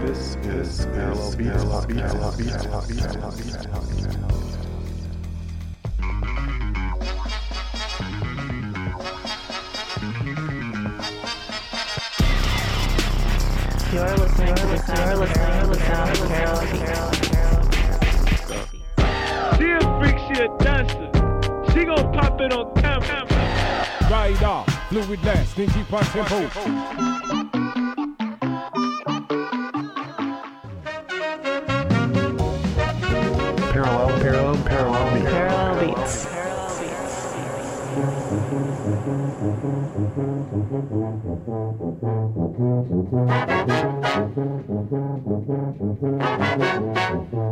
This is Parallel You're listening to the sound. You're listening the sound of Carol She a freak, she a dancer. She gon' pop it on camera. Ride off, fluid last, then keep on tempo. Parallel, parallel beats. Parallel beats. Parallel beats.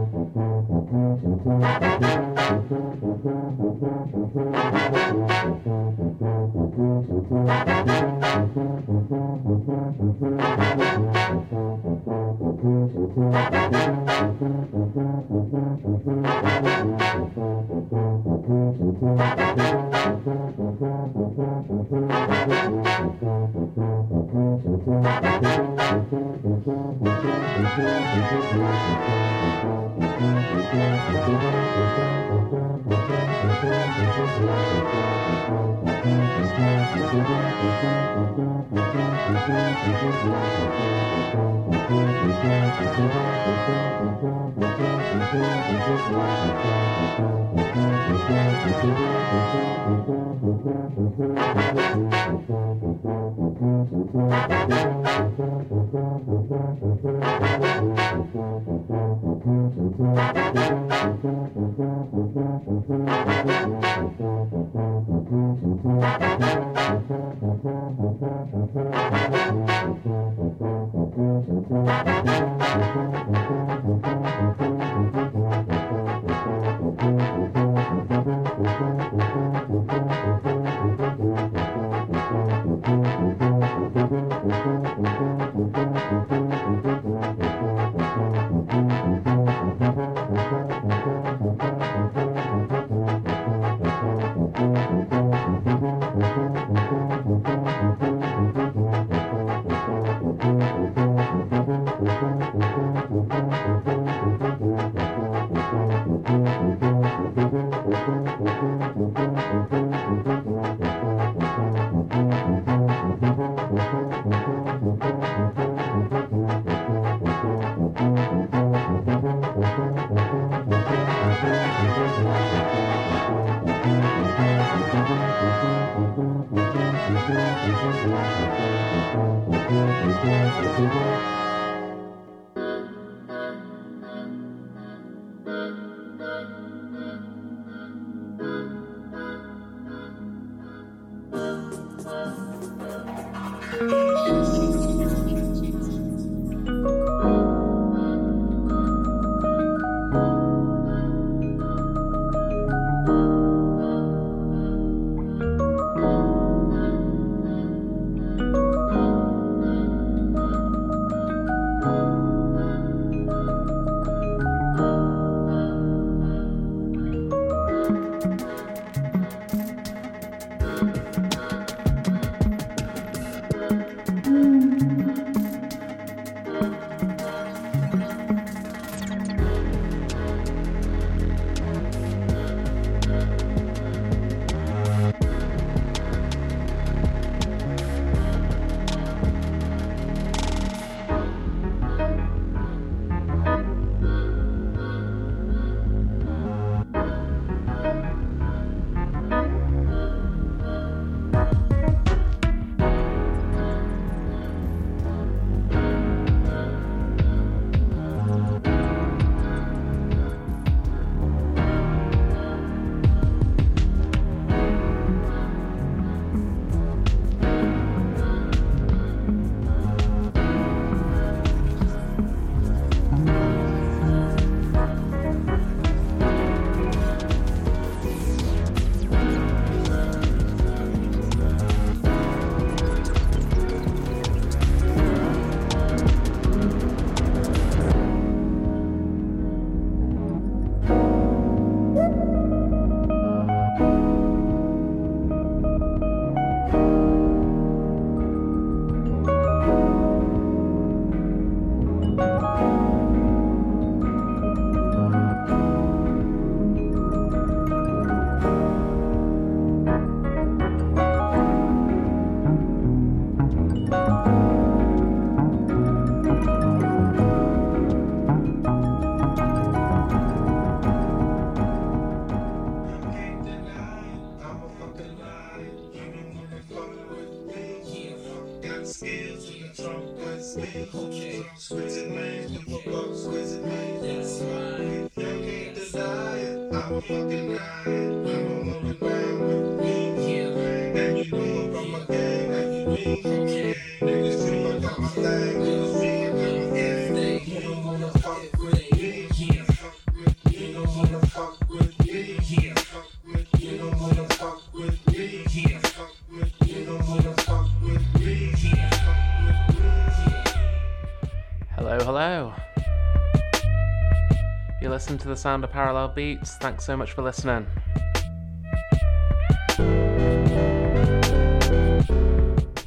To the sound of parallel beats. Thanks so much for listening.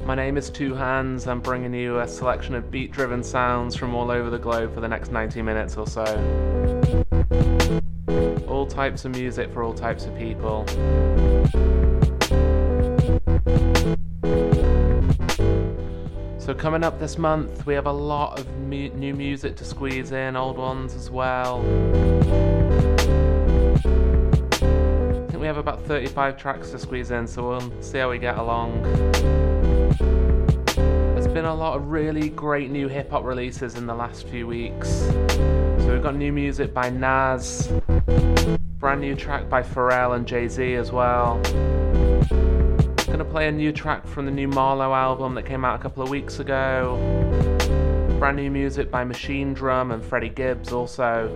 My name is Two Hands. I'm bringing you a selection of beat driven sounds from all over the globe for the next 90 minutes or so. All types of music for all types of people. So, coming up this month, we have a lot of mu- new music to squeeze in, old ones as well. I think we have about 35 tracks to squeeze in, so we'll see how we get along. There's been a lot of really great new hip hop releases in the last few weeks. So, we've got new music by Nas, brand new track by Pharrell and Jay Z as well. Gonna play a new track from the new Marlowe album that came out a couple of weeks ago. Brand new music by Machinedrum and Freddie Gibbs also.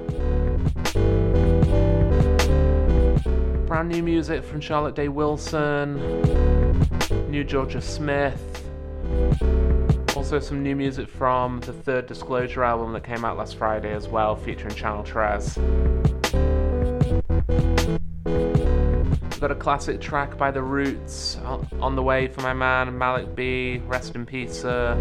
Brand new music from Charlotte Day Wilson. New Jorja Smith. Also some new music from the third Disclosure album that came out last Friday as well, featuring Channel Tres. Got a classic track by The Roots on the way for my man Malik B. Rest in peace, sir.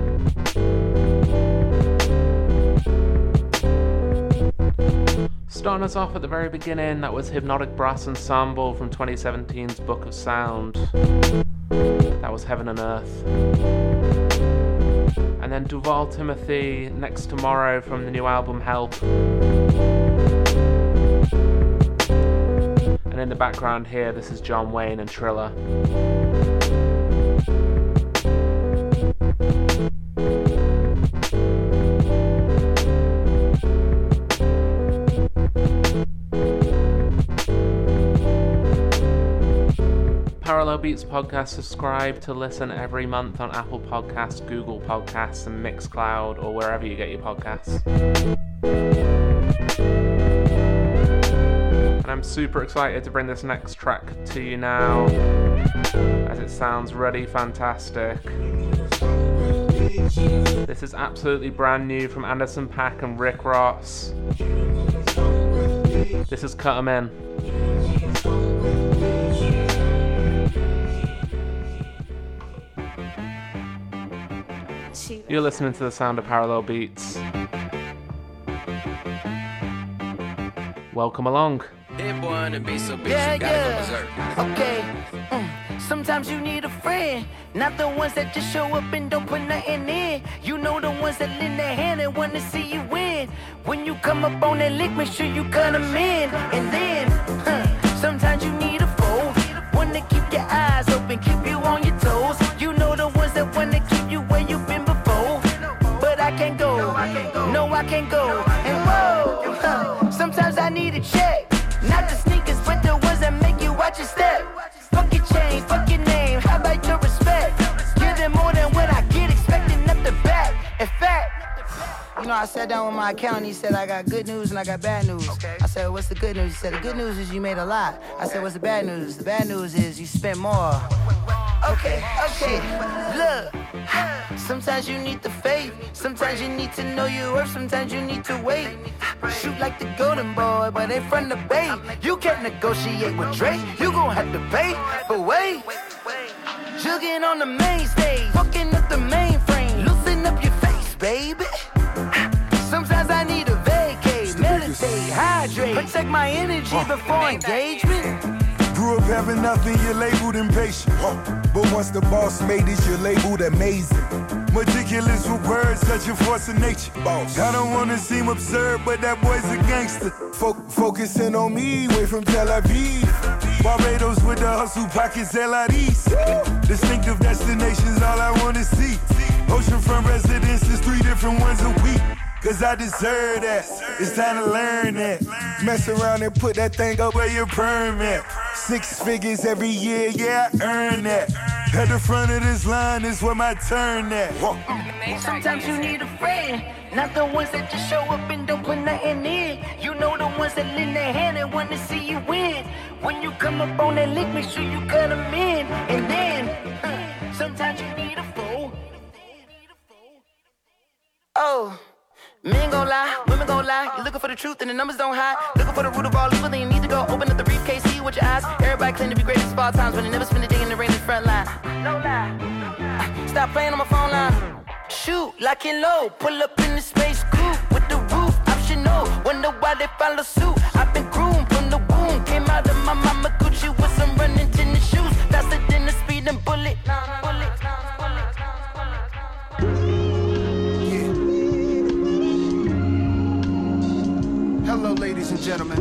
Starting us off at the very beginning, that was Hypnotic Brass Ensemble from 2017's Book of Sound. That was Heaven and Earth. And then Duval Timothy, Next Tomorrow from the new album Help. And in the background here, this is John Wayne and Triller. Parallel Beats podcast. Subscribe to listen every month on Apple Podcasts, Google Podcasts, and Mixcloud, or wherever you get your podcasts. I'm super excited to bring this next track to you now, as it sounds really fantastic. This is absolutely brand new from Anderson .Paak and Rick Ross. This is Cut 'em In. You're listening to the sound of parallel beats. Welcome along. On the beat, so bitch, Yeah, yeah. go. Okay. Mm. Sometimes you need a friend, not the ones that just show up and don't put nothing in. You know the ones that lend a hand and wanna see you win. When you come up on that lick, make sure you cut 'em in. And then, huh, sometimes you need a foe, one to keep your eyes open, keep you on your toes. You know the ones that wanna keep you where you've been before. But I can't go, no, I can't go. And whoa, huh, sometimes I need a check. I sat down with my accountant. He said, I got good news and I got bad news. I said, What's the good news? He said, The good news is you made a lot. I said, What's the bad news? The bad news is you spent more. Okay, okay, look. Sometimes you need the faith. Sometimes you need to know your worth. Sometimes you need to wait. Shoot like the golden boy, but in front of Bay. You can't negotiate with Drake. You gon' have to pay. But wait, jugging on the main stage, fucking up the mainframe. Loosen up your face, baby. Hydrate, protect my energy before engagement. Grew up having nothing, you're labeled impatient. But once the boss made it, you're labeled amazing. Meticulous with words, such a force of nature. Boss. I don't wanna seem absurd, but that boy's a gangster. Fo- focusing on me, way from Tel Aviv. Barbados with the hustle pockets, LIDs. Distinctive destinations, all I wanna see. Oceanfront residences, three different ones a week. Cause I deserve that. It's time to learn that. Mess around and put that thing up where your permit. Six figures every year, yeah, I earn that. At the front of this line is where my turn at. Sometimes you need a friend, not the ones that just show up and don't put nothing in. You know the ones that lend their hand and want to see you win. When you come up on that lick, make sure you cut them in. And then, huh, sometimes you need a fool. Oh. Men gon' lie, women gon' lie. You're looking for the truth and the numbers don't hide. Looking for the root of all evil, then you need to go open up the briefcase, see with your eyes. Everybody claim to be greatest of all times, but they never spend a day in the rain in the front line. No lie. Stop playing on my phone line. Shoot, lock and low. Pull up in the space coupe with the roof optional. Wonder why they follow suit. I've been groomed from the womb. Came out of my mama Gucci with some running tennis shoes. Faster than the speeding bullet. bullet. Hello, ladies and gentlemen.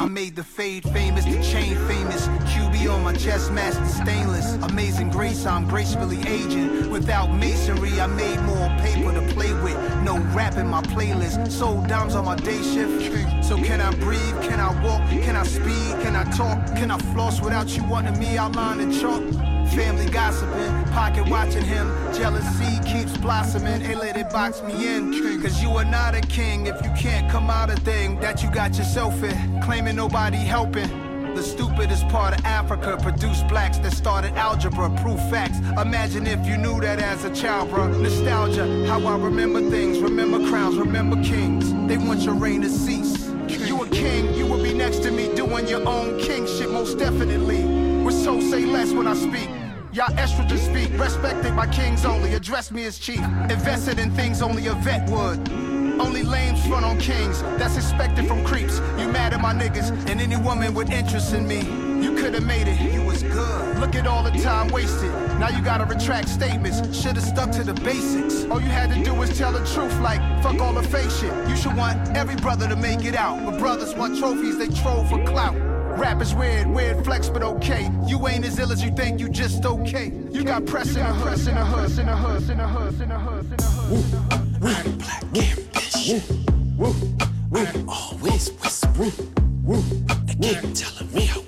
I made the fade famous, the chain famous. QB on my chest, master stainless. Amazing grace, I'm gracefully aging. Without masonry, I made more paper to play with. No rap in my playlist. Sold dimes on my day shift. So can I breathe? Can I walk? Can I speed? Can I talk? Can I floss without you wanting me outlined in chalk? Family gossiping, pocket watching him. Jealousy keeps blossoming. Hey, it box me in. Cause you are not a king if you can't come out a thing that you got yourself in. Claiming nobody helping. The stupidest part of Africa produced blacks that started algebra, proof facts. Imagine if you knew that as a child, bro. Nostalgia, how I remember things, remember crowns, remember kings. They want your reign to cease. You a king, you will be next to me doing your own king shit, most definitely. So say less when I speak. Y'all estrogen speak, respected by kings only, address me as chief. Invested in things only a vet would. Only lames run on kings, that's expected from creeps. You mad at my niggas, and any woman with interest in me. You could've made it, you was good. Look at all the time wasted. Now you gotta retract statements. Should've stuck to the basics. All you had to do was tell the truth, like fuck all the fake shit. You should want every brother to make it out. But brothers want trophies, they troll for clout. Rap is weird, weird flex, but okay. You ain't as ill as you think, you just okay. You got press in a hood, in a hood, in a hood, in a hood, in a hood, in a hood. I'm black ambition. I'm always whispering. They keep telling me I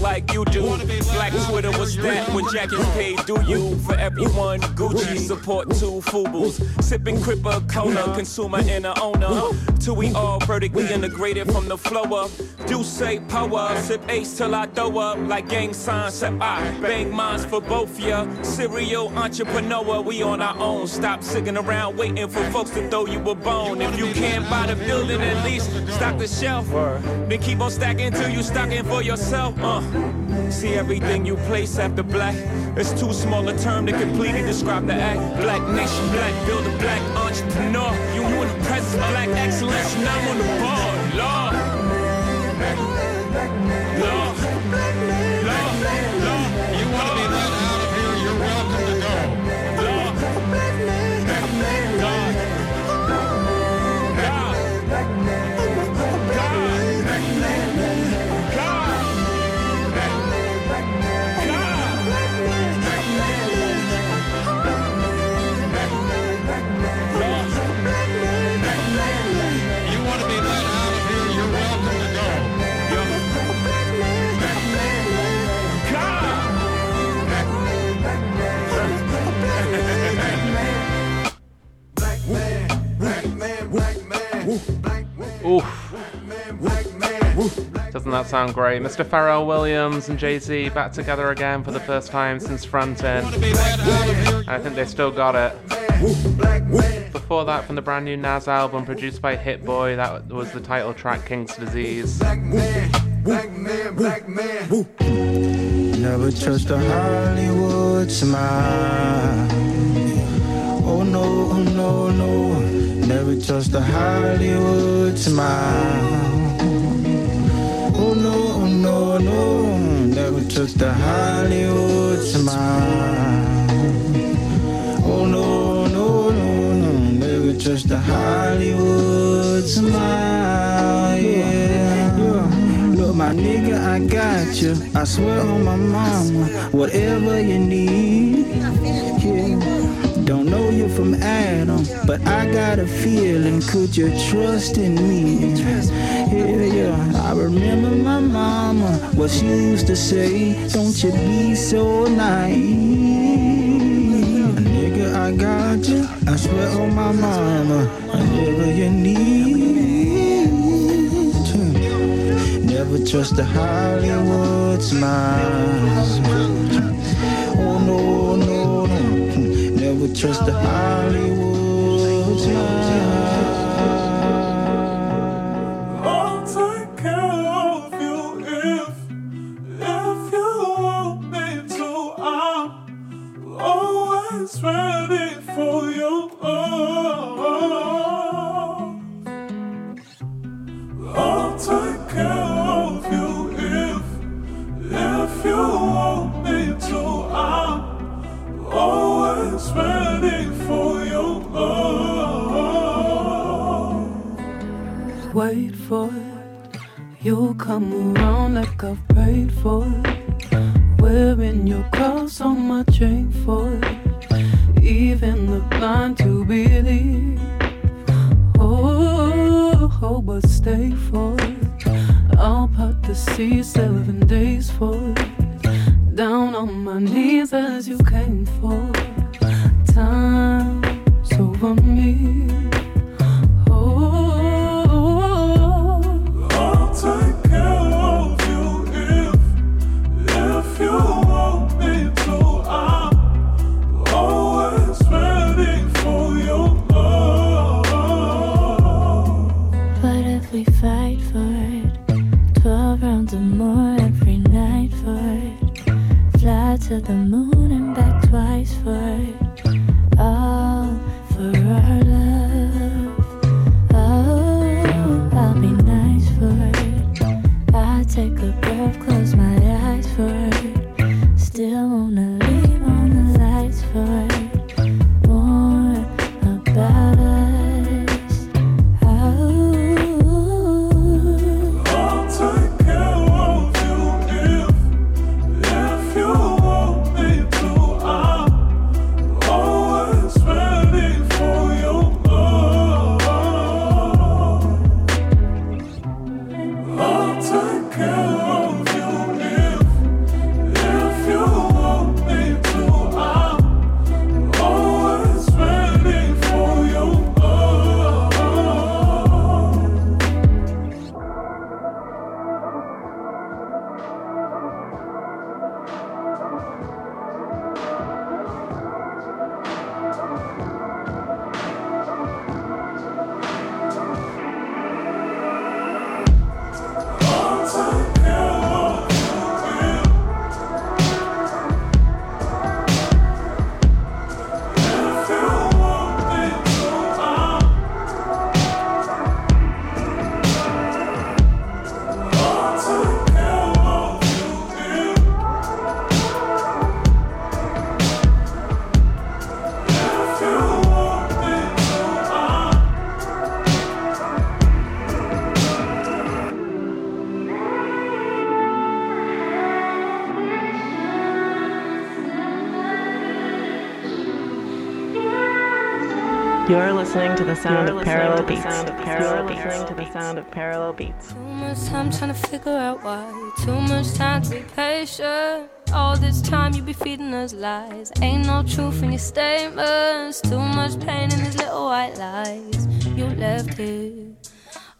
like you do. Black Twitter was that when Jack is paid, do you? For everyone, Gucci support two Fubus. Sipping Cripper, Kona, consumer and a owner. Till we all vertically integrated from the flow up. Do say power, sip ace till I throw up like gang signs. Sip I bang mines for both ya. Serial entrepreneur, we on our own. Stop sitting around waiting for folks to throw you a bone. If you can't buy the building, at least stock the shelf. Then keep on stacking till you stocking for yourself. Uh. See everything you place after black. It's too small a term to completely describe the act. Black nation, black builder, black entrepreneur. You in the presence, black excellence. Now on the board. Lord. Oof. Doesn't that sound great? Mr. Pharrell Williams and Jay Z back together again for the first time since Frontin. I think they still got it. Before that, from the brand new Nas album produced by Hit Boy, that was the title track King's Disease. Never trust a Hollywood smile. Oh no, oh no, no. Never trust a Hollywood smile. Oh no, oh no, no. Never trust a Hollywood smile. Oh no, no, no, no. Never trust a Hollywood smile. Look, my nigga, I got you. I swear on my mama, whatever you need. Yeah. Don't know you from Adam, but I got a feeling. Could you trust in me? Yeah, yeah. I remember my mama, what she used to say. Don't you be so naive. Nigga, I got you. I swear on my mama, whatever you need. Never trust the Hollywood smile. Never trust the Hollywood. I'll take care of you if, if you want me to. I'm always ready the sound of listening parallel to the beats. sound of parallel beats. listening to the sound of parallel beats. Too much time trying to figure out why. Too much time to be patient. All this time you be feeding us lies. Ain't no truth in your statements. Too much pain in these little white lies. You left here.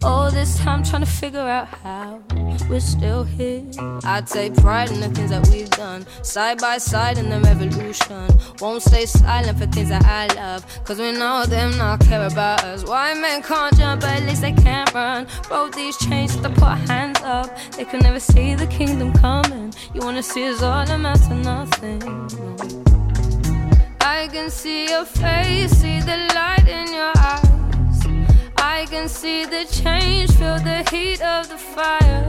All this time trying to figure out how we're still here. I take pride in the things that we've done. Side by side in the revolution. Won't stay silent for things that I love. Cause we know them not care about us. Why men can't jump, but at least they can't run. Broke these chains, to put hands up. They can never see the kingdom coming. You wanna see us all amount to nothing. I can see your face, see the light in your eyes. I can see the change, feel the heat of the fire.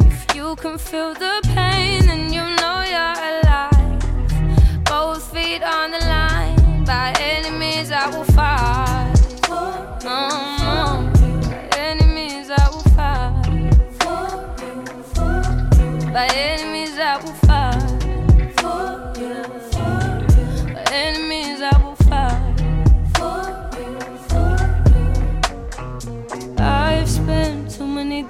If you can feel the pain, then you know you're alive. Both feet on the line, by enemies I will fight.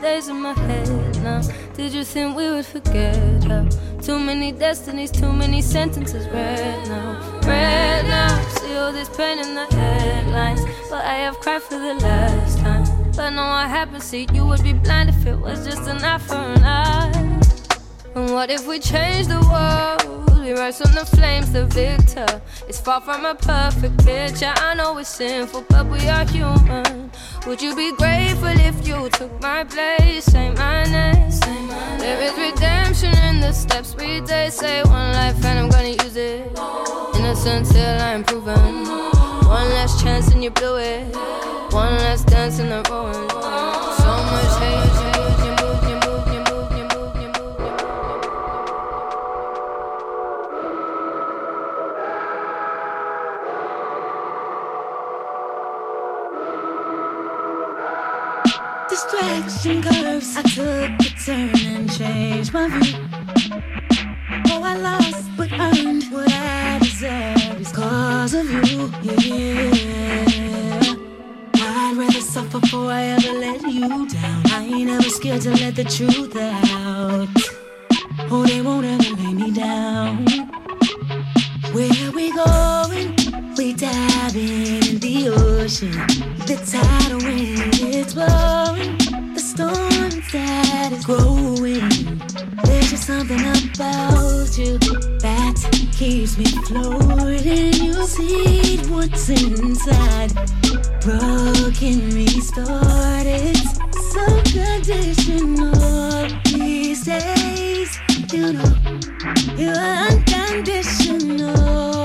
Days in my head now. Did you think we would forget how? Too many destinies, too many sentences read now. Read now. See all this pain in the headlines. But I have cried for the last time. But no, I haven't seen you would be blind if it was just an eye for an eye. And what if we change the world? We rise from the flames, the victor. It's far from a perfect picture. I know it's sinful, but we are human. Would you be grateful if you took my place? Say my name. There is redemption in the steps we take. Say one life and I'm gonna use it. Innocent till I'm proven. One last chance and you blew it. One last dance in the ruins. Distraction curves. I took a turn and changed my view. Oh, I lost but earned what I deserve cause of you. Yeah. I'd rather suffer before I ever let you down. I ain't ever scared to let the truth out. Oh, they won't ever lay me down. Where we going? We dive in the ocean. The tidal wind is blowing. The storm that is growing. There's just something about you that keeps me floating. You see what's inside. Broken, restarted. So conditional these days. You know, you're unconditional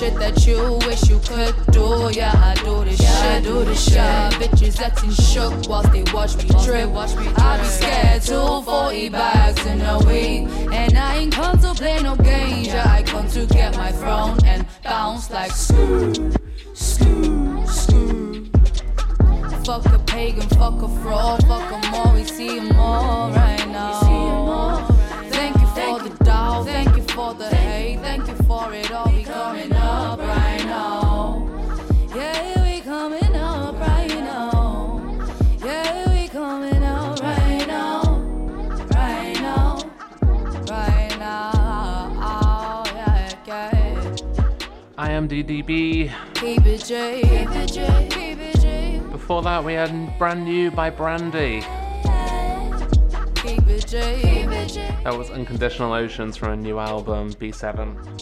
shit that you wish you could do. Yeah, I do this shit, do this shit. Yeah, bitches acting shook whilst they watch me drip. Watch me I be scared. Two 40 bags in a week, and I ain't come to play no games. Yeah, I come to get my throne and bounce like screw, screw, screw. Fuck a pagan, fuck a fraud, fuck 'em all. We see 'em all right now. Thank you for the doubt, thank you for the IMDb. Keep it J. Keep it J. Keep it J. Before that, we had Brand New by Brandy. Keep it J. Keep it J. That was Unconditional Oceans from a new album, B7.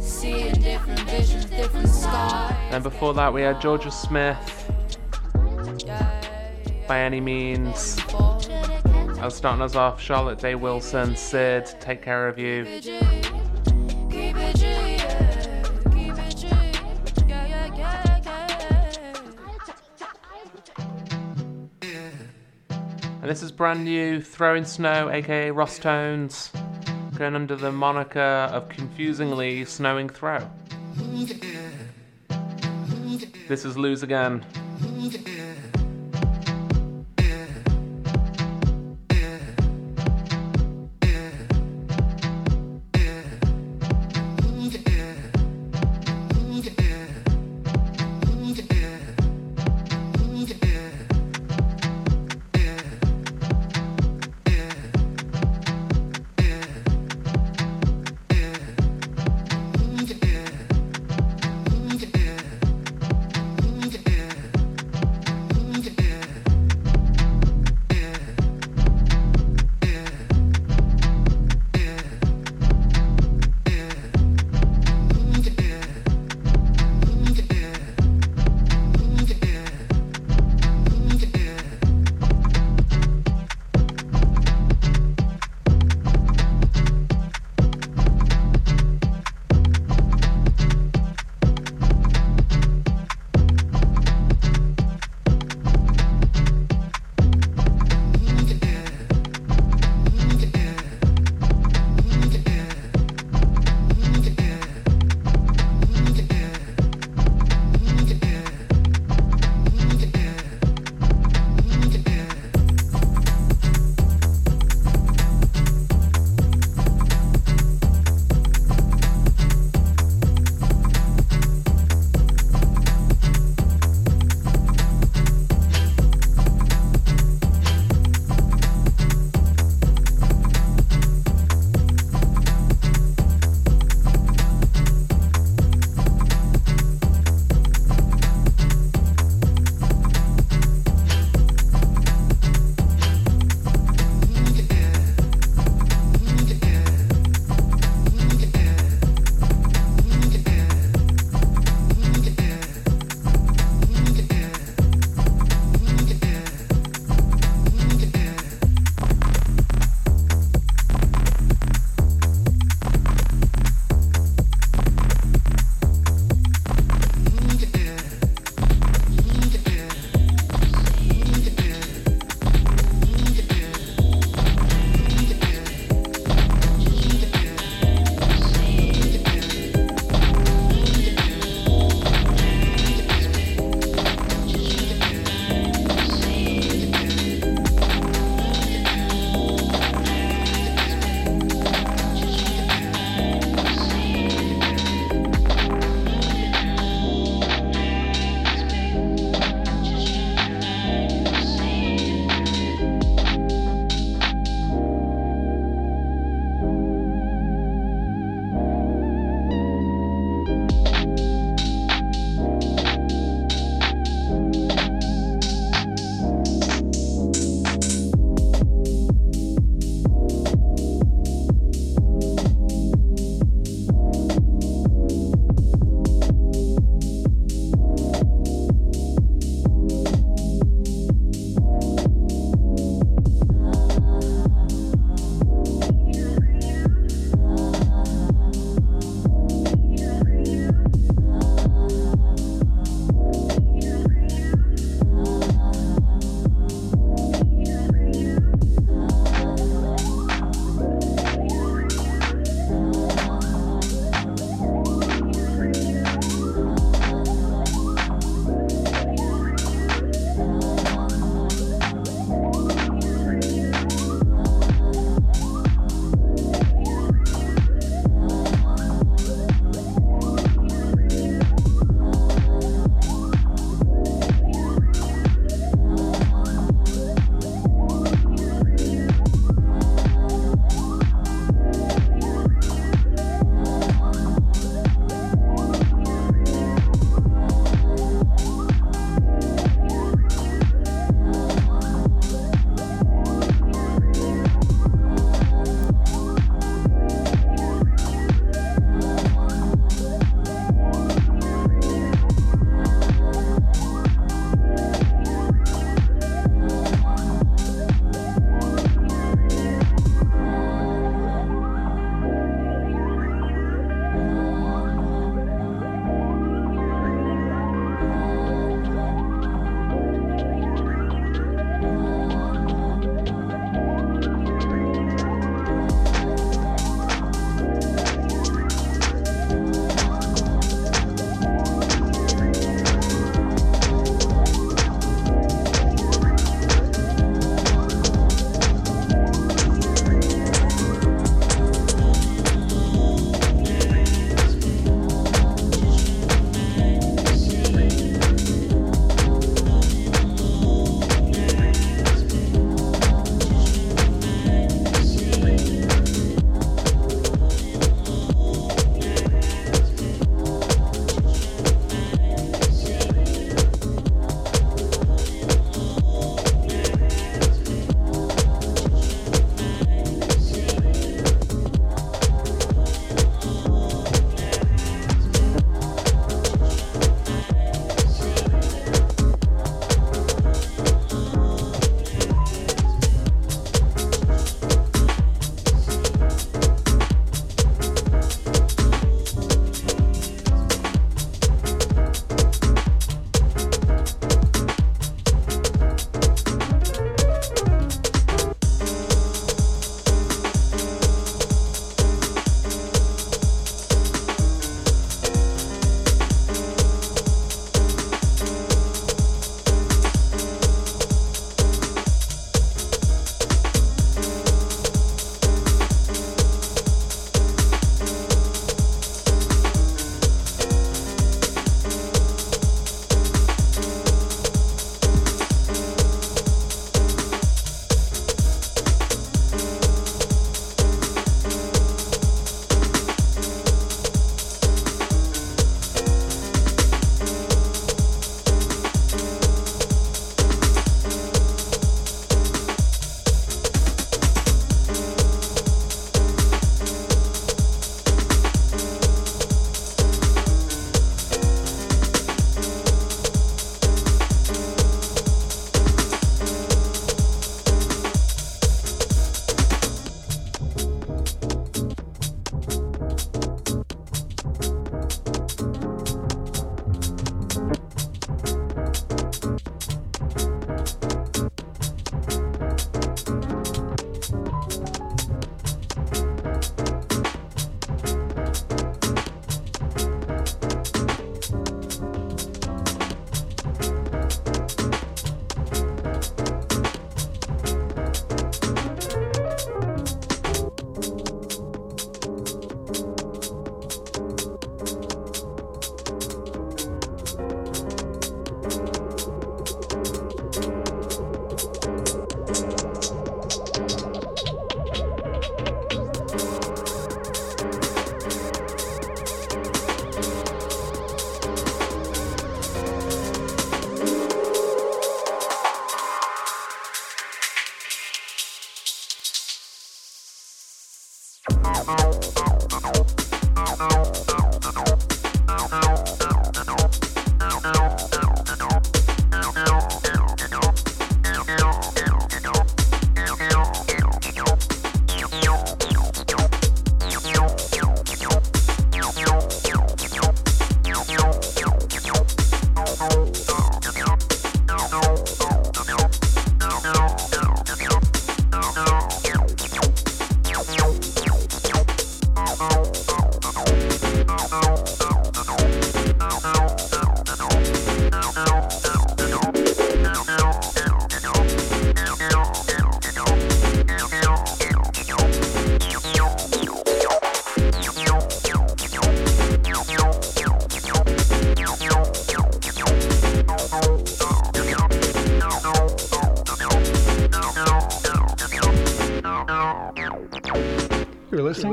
Seeing different visions, different skies. And before that, we had Jorja Smith. By any means. I was starting us off Charlotte Day Wilson, Syd, Take Care of You. And this is brand new Throwing Snow, aka Ross Tones, going under the moniker of confusingly Snowing Throw. This is Lose Again.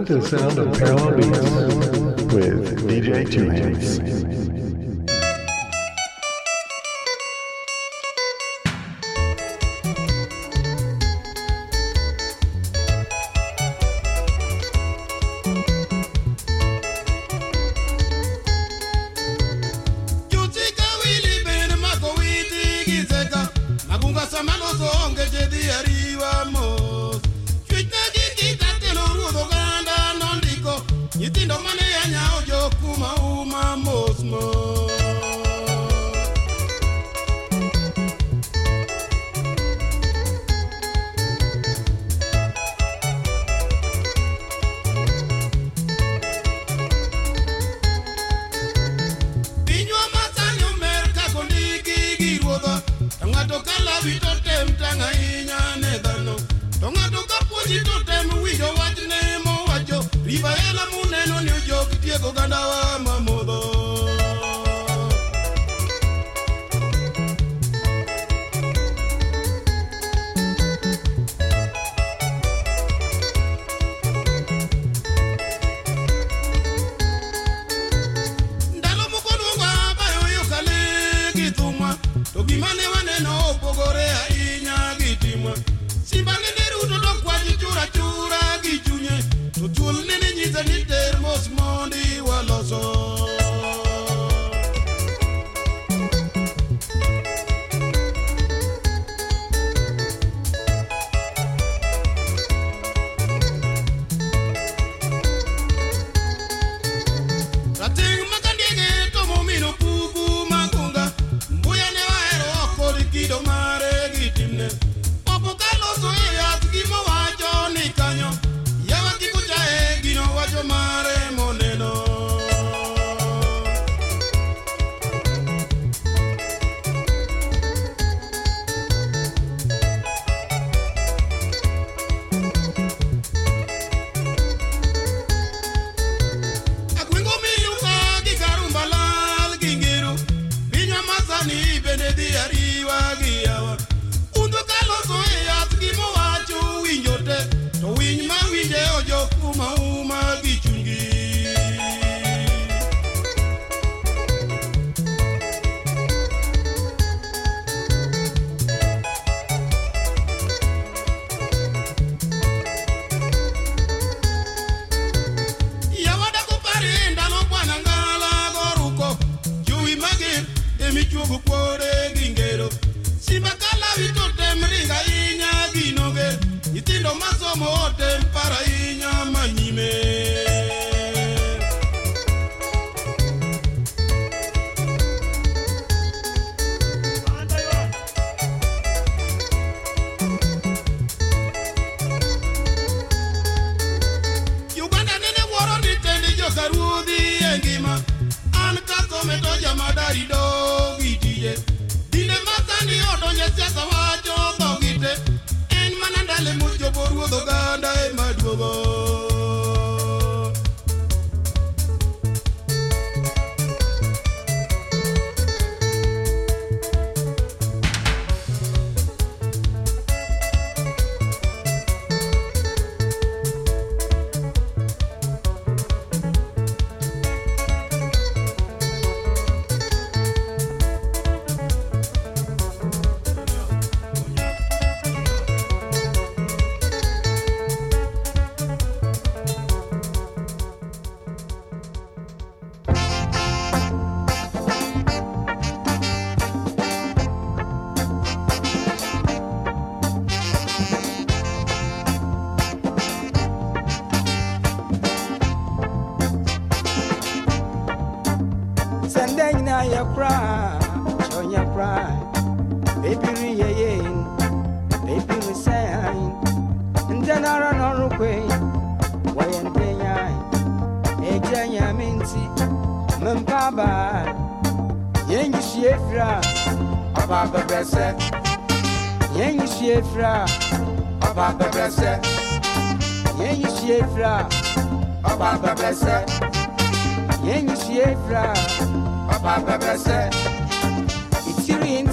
The sound of Parallel Beats with DJ Two Hands.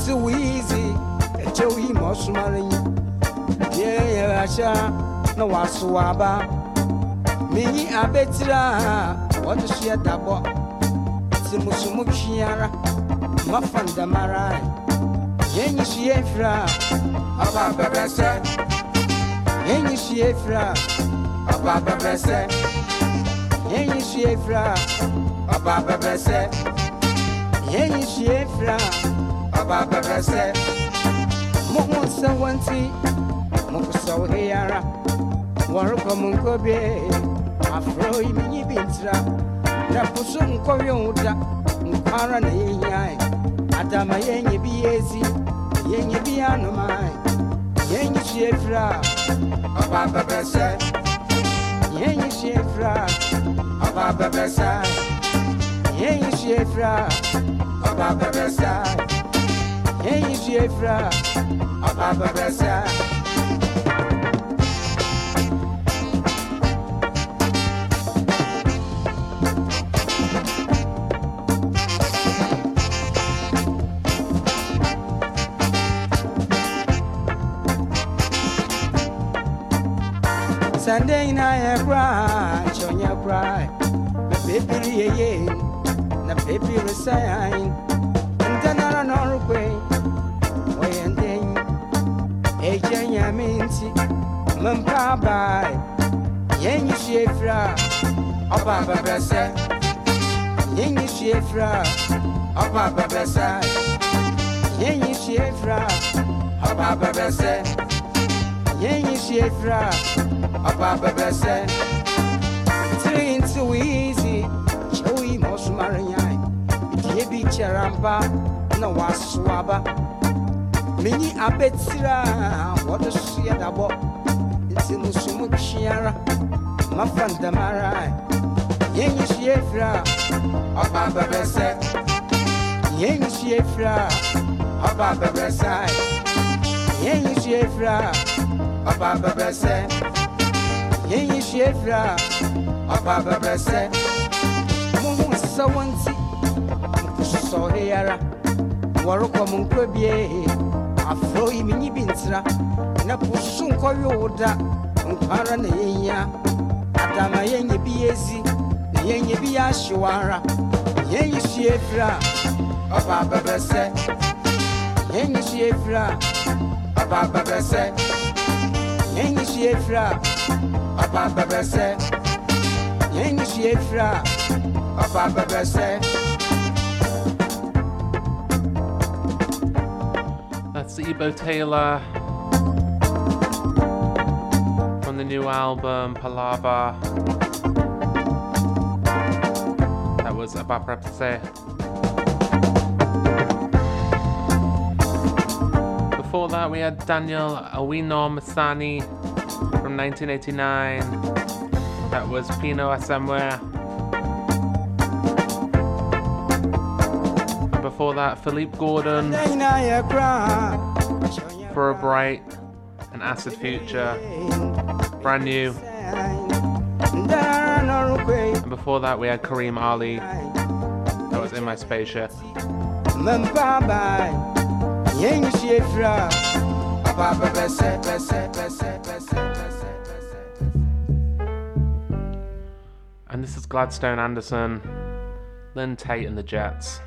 si wizi eche wi mo sumare yi ye ye asha na waso aba minyi abetira wato shi atabo si musumu chiara mafanda marai yenyi shi efra aba bebese yenyi shi efra aba bebese yenyi shi efra aba bebese yenyi shi efra baba bẹ̀rẹ̀ sẹ. mo mú sẹ wọn ti mo kò sọ wọ eyara wọn rúkọ mu nkọ bíi àfúrò so nkọ yẹ òun da nkwara na yẹ adama yẹ bi yẹ ezi bi yẹ anum ayé yẹ nyẹ si efira ọba bẹ̀rẹ̀ sẹ yẹ nyẹ si efira ọba bẹ̀rẹ̀ sẹ yẹ nyẹ Bressa. Yenye Shiefra, Ababa Bressa. Sunday night I cry, Chonya cry, baby yeah yeah, na baby resign, a Janya minty, Mampa by, Yenny Shefra, Ababa Bressa, Yenny Shefra, Ababa Bressa, Yenny Shefra, Ababa Bressa, Yenny Shefra. Ababa Bressa. Three into easy, menyi abɛtira a wɔde so yɛ dabɔ nti no so mu twe ara mafa ndam ara yɛnyi so yɛ afiri a ɔba abɛbɛsɛ yɛnyi so yɛ afiri a ɔba abɛbɛsɛ yɛnyi so yɛ afiri a ɔba abɛbɛsɛ yɛnyi so ɔba abɛbɛsɛ mohu nsa wɔn ti nkusɔre ara wɔrekɔ mo nkuro bie. afro imenyi bi ntira na pusu nkɔwe wo da nko na yɛnya adama yɛnyɛ bi yɛzi na yɛnyɛ bi yɛahye wo ara yɛnyi so yɛfiri a ɔba abɛbɛsɛ yɛnyi so yɛfiri a ɔba abɛbɛsɛ yɛnyi so yɛfiri a ɔba abɛbɛsɛ yɛnyi so yɛfiri a ɔba abɛbɛsɛ That's Ebo Taylor from the new album Palava. That was Bressa. Before that, we had Daniel Owino Misiani from 1989. That was Pino Asamware. Before that, Philippe Gordon for a bright and acid future. Brand new. And before that, we had Kareem Ali. That was in my spaceship. And this is Gladstone Anderson, Lynn Tait and the Jets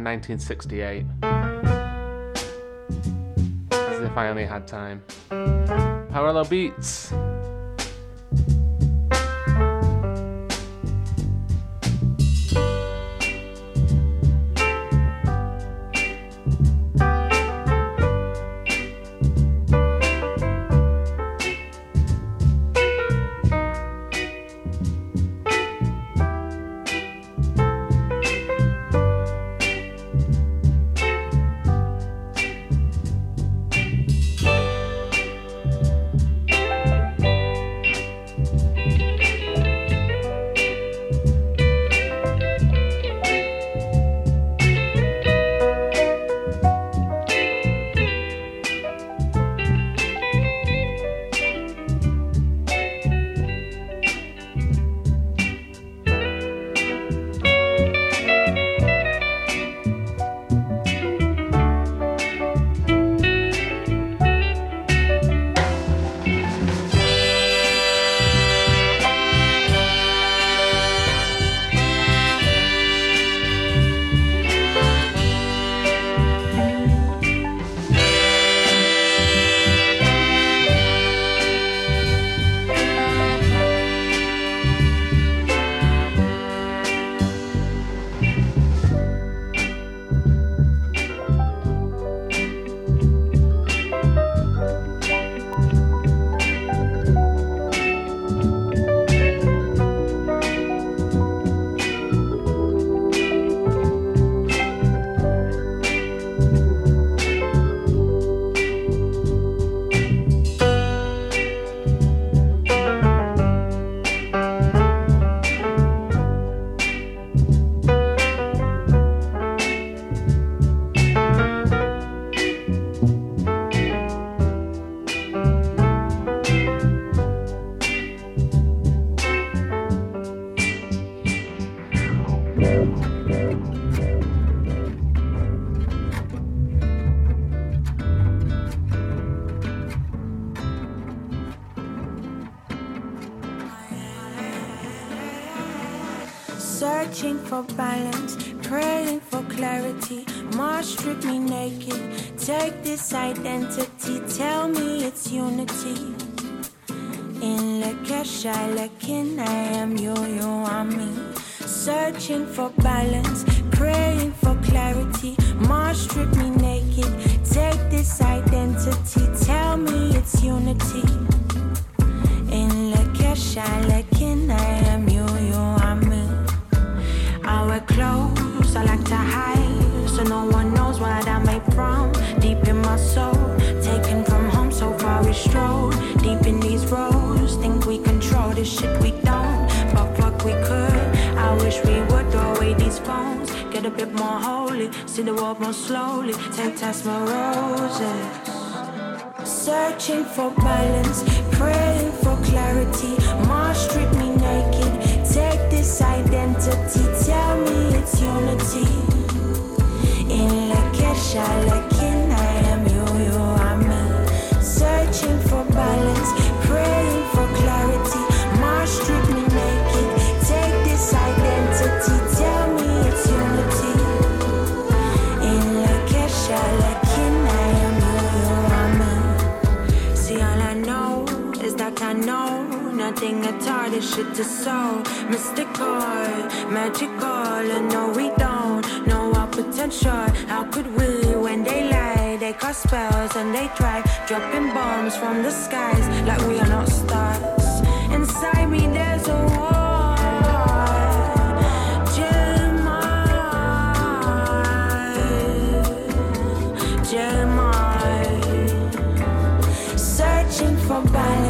from 1968. As if I only had time. Parallel Beats. Searching for balance, praying for clarity. Mars strip me naked. Take this identity, tell me it's unity. In Lakesha, Lakin, I am you, you are me. Searching for balance, praying for clarity. Mars strip me naked. Take this identity, tell me it's unity. In Lakesha, Lakin, I am I clothes I like to hide, so no one knows what I'm made from. Deep in my soul, taken from home, so far we stroll. Deep in these roads, think we control this shit we don't, but fuck we could. I wish we would throw away these phones, get a bit more holy, see the world more slowly. Take test my roses. Searching for balance, praying for clarity. Mars strip me naked. Take this identity, tell me it's unity. In Lakesha, Lakin, I am you, you are me. Searching for balance, all. This shit is so mystical, magical, and no, we don't know our potential. How could we, when they lie, they cast spells and they try dropping bombs from the skies like we are not stars. Inside me, there's a war. Jeremiah, Jeremiah. Searching for balance,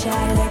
Lakin, I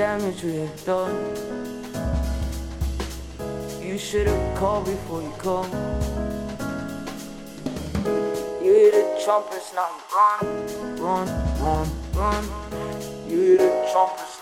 damage we have done. You should have called before you come. You hear the trumpets, now you run, run, run, run. You hear the trumpets.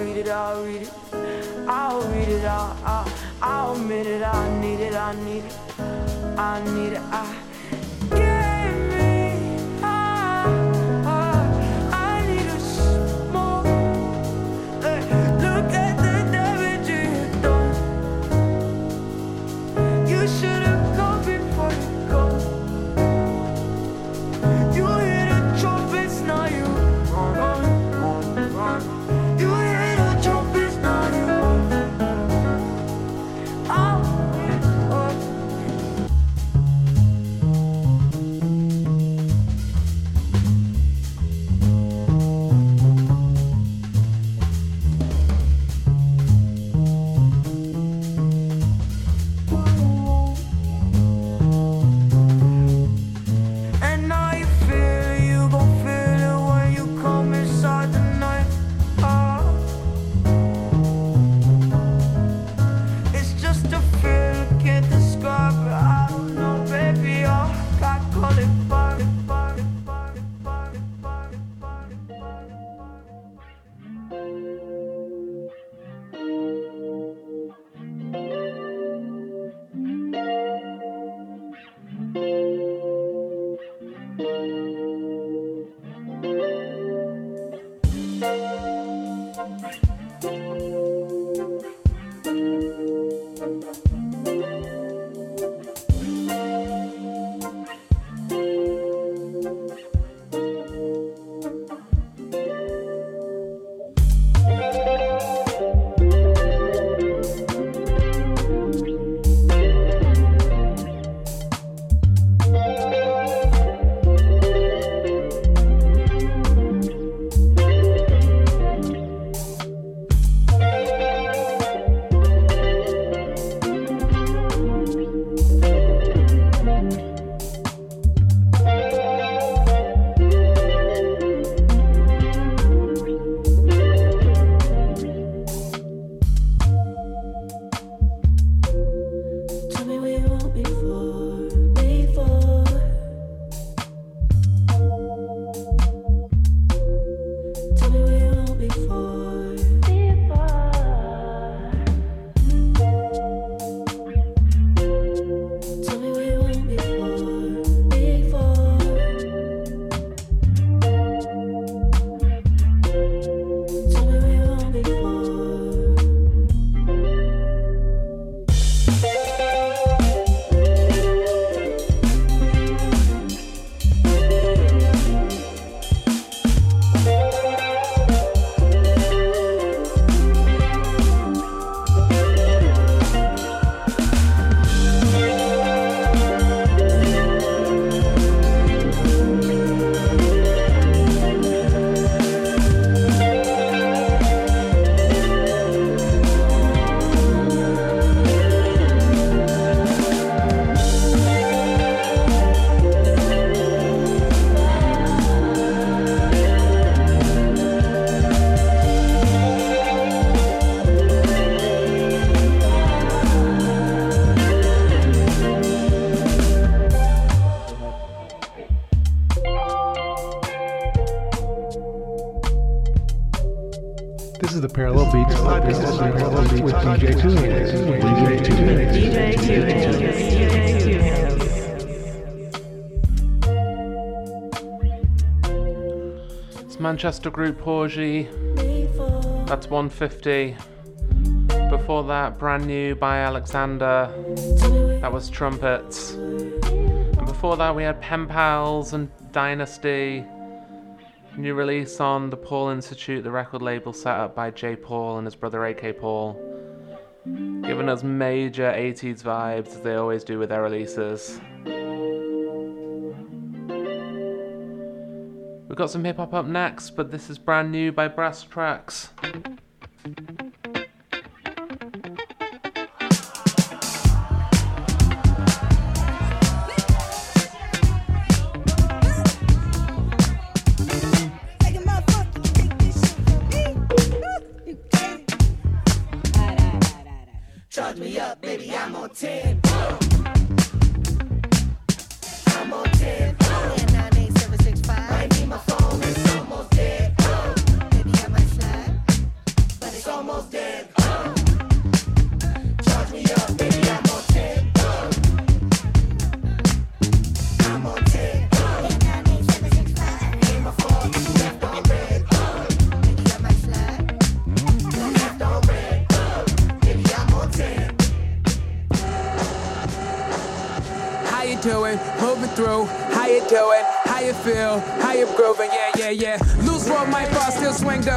read it, I'll read it. I'll read it, I'll, I'll, I'll admit it, I need it, I need it. I need it, I. Manchester group Porij. That's 150. Before that, brand new by Alexander. That was Trumpets. And before that, we had Pen Pals and Dynasty. New release on the Paul Institute, the record label set up by Jai Paul and his brother AK Paul. Giving us major 80s vibes as they always do with their releases. Got some hip hop up next, but this is brand new by Brasstracks. Feel? How you grooving? Yeah, yeah, yeah. Loose roll, my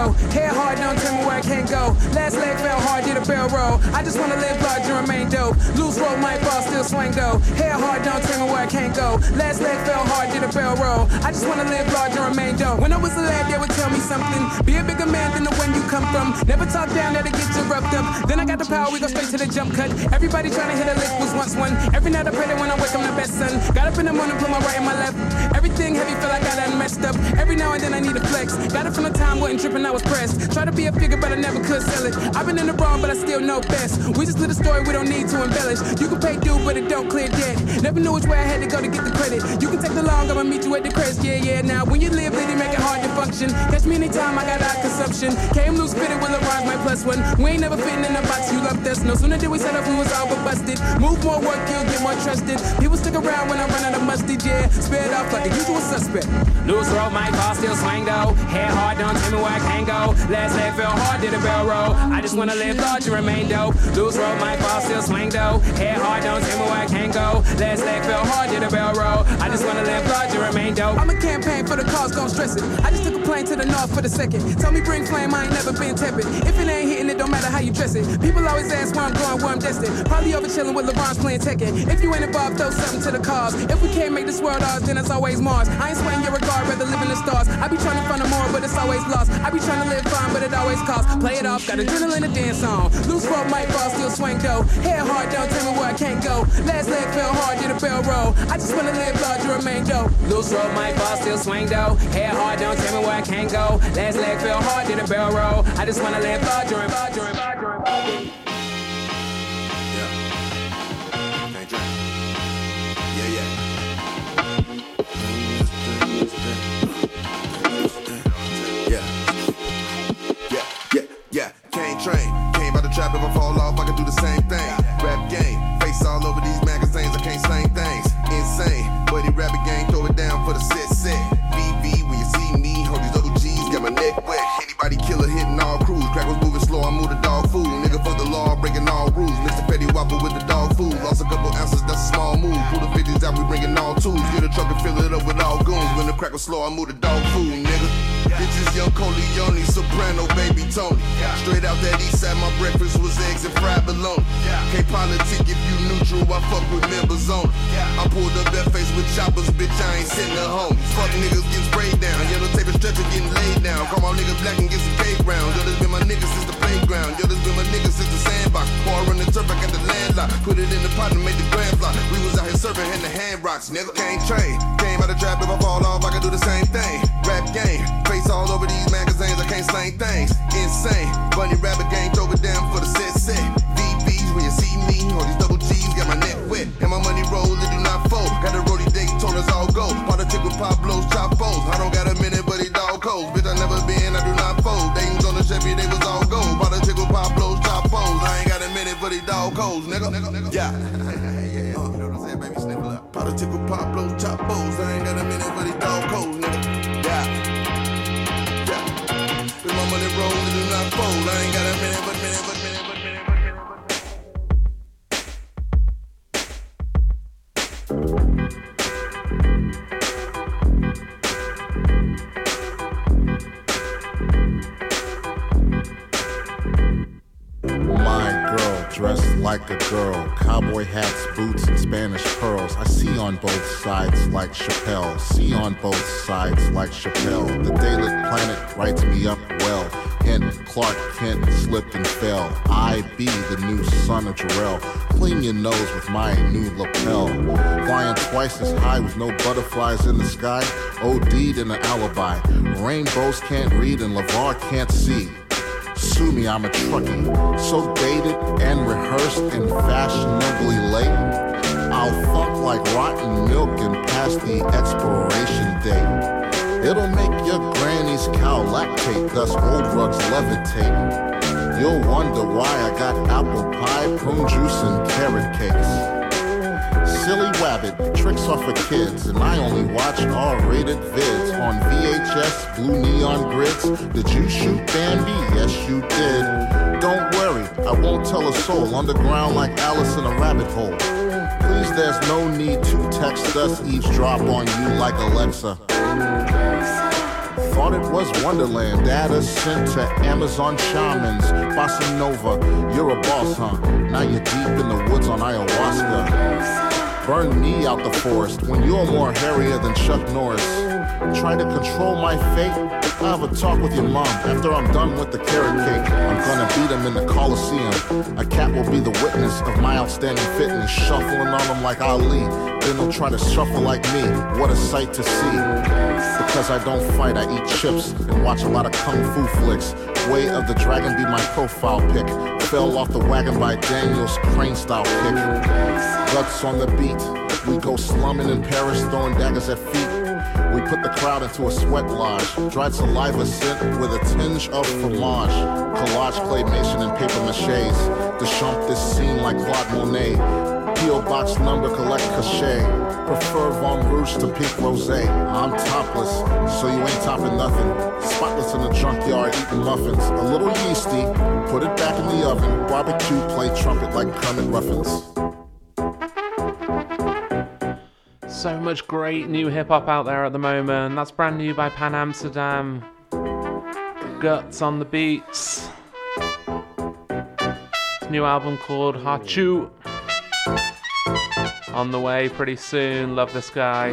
though. Hair hard, don't tell me where I can't go. Last leg fell hard, did a barrel roll. I just wanna live large and remain dope. Loose roll, my bar still swing though. Hair hard, don't tell me where I can't go. Last leg fell hard, did a barrel roll. I just wanna live large and remain dope. When I was a lad, they would tell me something. Be a bigger man than the one you come from. Never talk down, that'll get you roughed up. Then I got the power, we go straight to the jump cut. Everybody trying to hit a lick was once one. Every night I pray that when I wake, I'm the best son. Got up in the morning, put my right and my left. Everything heavy, feel like I done messed up. Every now and then I need a flex. Got it from the time, wasn't tripping, I was pressed. Try to be a figure, but I never could sell it. I've been in the wrong, but I still know best. We just live a story, we don't need to embellish. You can pay due, but it don't clear debt. Never knew which way I had to go to get the credit. You can take the long, I'ma meet you at the crest. Yeah, yeah. Now when you live, they make it hard to function. Catch me anytime, I got eye consumption. Came loose, fitted with a LeBron's my plus one. We ain't never fitting in a box, you loved us. No sooner did we set up, we was all but busted. Move more work, you'll get more trusted. People stick around when I run out of mustard, yeah. Spare it off like the usual suspect. Loose roll, my ball still swing though. Head hard, don't tell me where I can't go. Last leg fell hard, did a roll. I just wanna live large and remain dope. Loose roll, my ball still swing though. Head hard, don't tell me where I can't go. Last leg fell hard, did a roll. I just wanna live large and remain dope. I'm a campaign for the cause, gon' stress it. I just took a plane to the north for the second. Tell me bring flame, I ain't never been tepid. If it ain't hitting, it don't matter how you dress it. People always ask where I'm going, where I'm destined. Probably over chilling with LeBron's playing Tekken. If you ain't involved, throw something to the cause. If we can't make this world ours, then it's always Mars. I ain't sweating your regard, rather live in the stars. I be trying to find a more, but it's always lost. I be trying to live fine, but it always costs. Play it off, got adrenaline to dance on. Loose rope, might fall, still swing though. Head hard, don't tell me where I can't go. Last leg fell hard, did a bell roll. I just wanna live large remain dope. Loose roll, my ball still swing though. Head hard, don't tell me where I can't go. Last leg fell hard, did a barrel roll. I just wanna live larger and larger and for the set set. BB, when you see me, hold these double G's, got my neck wet. Anybody killer hitting all crews. Crack was moving slow, I move the dog food. Nigga for the law, breaking all rules. Mr. Petty Whopper with the dog food. Lost a couple ounces, that's a small move. Pull the 50s out, we bringing all tools. Get a truck and fill it up with all goons. When the crack was slow, I move the dog food, nigga. Bitches, young Corleone, soprano, baby Tony. Straight out that east side, my breakfast was eggs and fried bologna. Can't politic if you neutral, I fuck with members on. I pulled up that face with choppers, bitch, I ain't sitting at home. Fuck niggas getting sprayed down, yellow tape and stretcher getting laid down. Call my nigga black and get some cake round. Yo, this been my nigga since the playground. Yo, this been my nigga since the sandbox. Pour run the turf, I got the landlock. Put it in the pot and made the grand fly. We was out here serving in the hand rocks, nigga. Can't train. Came out the trap, if I fall off, I can do the same thing. Rap game, face all over these magazines, I can't slang things. Insane. Bunny rabbit game, throw it down for the set set. VBs, when you see me, all these double G's, got my neck wet. And my money roll, it do not fold. Got a roadie us all go. Politic with Pablo's chopos. I don't got a minute, but he dog codes. Bitch, I never been, I do not fold. They on the Chevy, they was all gold. Politic with Pablo's chopos. for these dog codes, nigga. Yeah. yeah, you know what I'm saying, baby? Sniffle up. Powder tip of pop blows, top bows. I ain't got a minute for these dog codes, nigga. Yeah. Yeah. With my money roll, it do not fold. I ain't got a minute, but minute, but minute, dressed like a girl, cowboy hats, boots, and Spanish pearls. I see on both sides like Chappelle, see on both sides like Chappelle. The Daily Planet writes me up well. Hint, Clark Kent slipped and fell. I be the new son of Jarrell. Clean your nose with my new lapel. Flying twice as high with no butterflies in the sky. OD'd in an alibi. Rainbows can't read and LeVar can't see. Sue me, I'm a truckie. So dated and rehearsed and fashionably late. I'll fuck like rotten milk and past the expiration date. It'll make your granny's cow lactate, thus old rugs levitate. You'll wonder why I got apple pie, prune juice, and carrot cakes. Silly Wabbit, tricks are for kids, and I only watch R-rated vids on VHS, blue neon grids. Did you shoot Bambi? Yes, you did. Don't worry, I won't tell a soul. Underground like Alice in a rabbit hole. Please, there's no need to text us, eavesdrop on you like Alexa. Thought it was Wonderland. Data sent to Amazon shamans. Bossa Nova, you're a boss, huh? Now you're deep in the woods on ayahuasca. Burn me out the forest when you're more hairier than Chuck Norris. Try to control my fate. I'll have a talk with your mom after I'm done with the carrot cake. I'm gonna beat him in the Coliseum. A cat will be the witness of my outstanding fitness, shuffling on him like Ali. Then they'll try to shuffle like me. What a sight to see. Because I don't fight, I eat chips and watch a lot of kung fu flicks. Way of the Dragon be my profile pic. Fell off the wagon by Daniel's crane style kick. Guts on the beat. We go slumming in Paris, throwing daggers at feet. We put the crowd into a sweat lodge. Dried saliva scent with a tinge of fromage. Collage claymation and paper maches. Shump this scene like Claude Monet. P.O. box number collect cachet. Prefer Von Rouge to pink rose. I'm topless, so you ain't topping nothing. Spotless in the junkyard eating muffins. A little yeasty, put it back in the oven. Barbecue, play trumpet like Kermit Ruffins. So much great new hip hop out there at the moment. That's brand new by Pan Amsterdam. Guts on the beats. New album called Hachu. On the way pretty soon. Love this guy.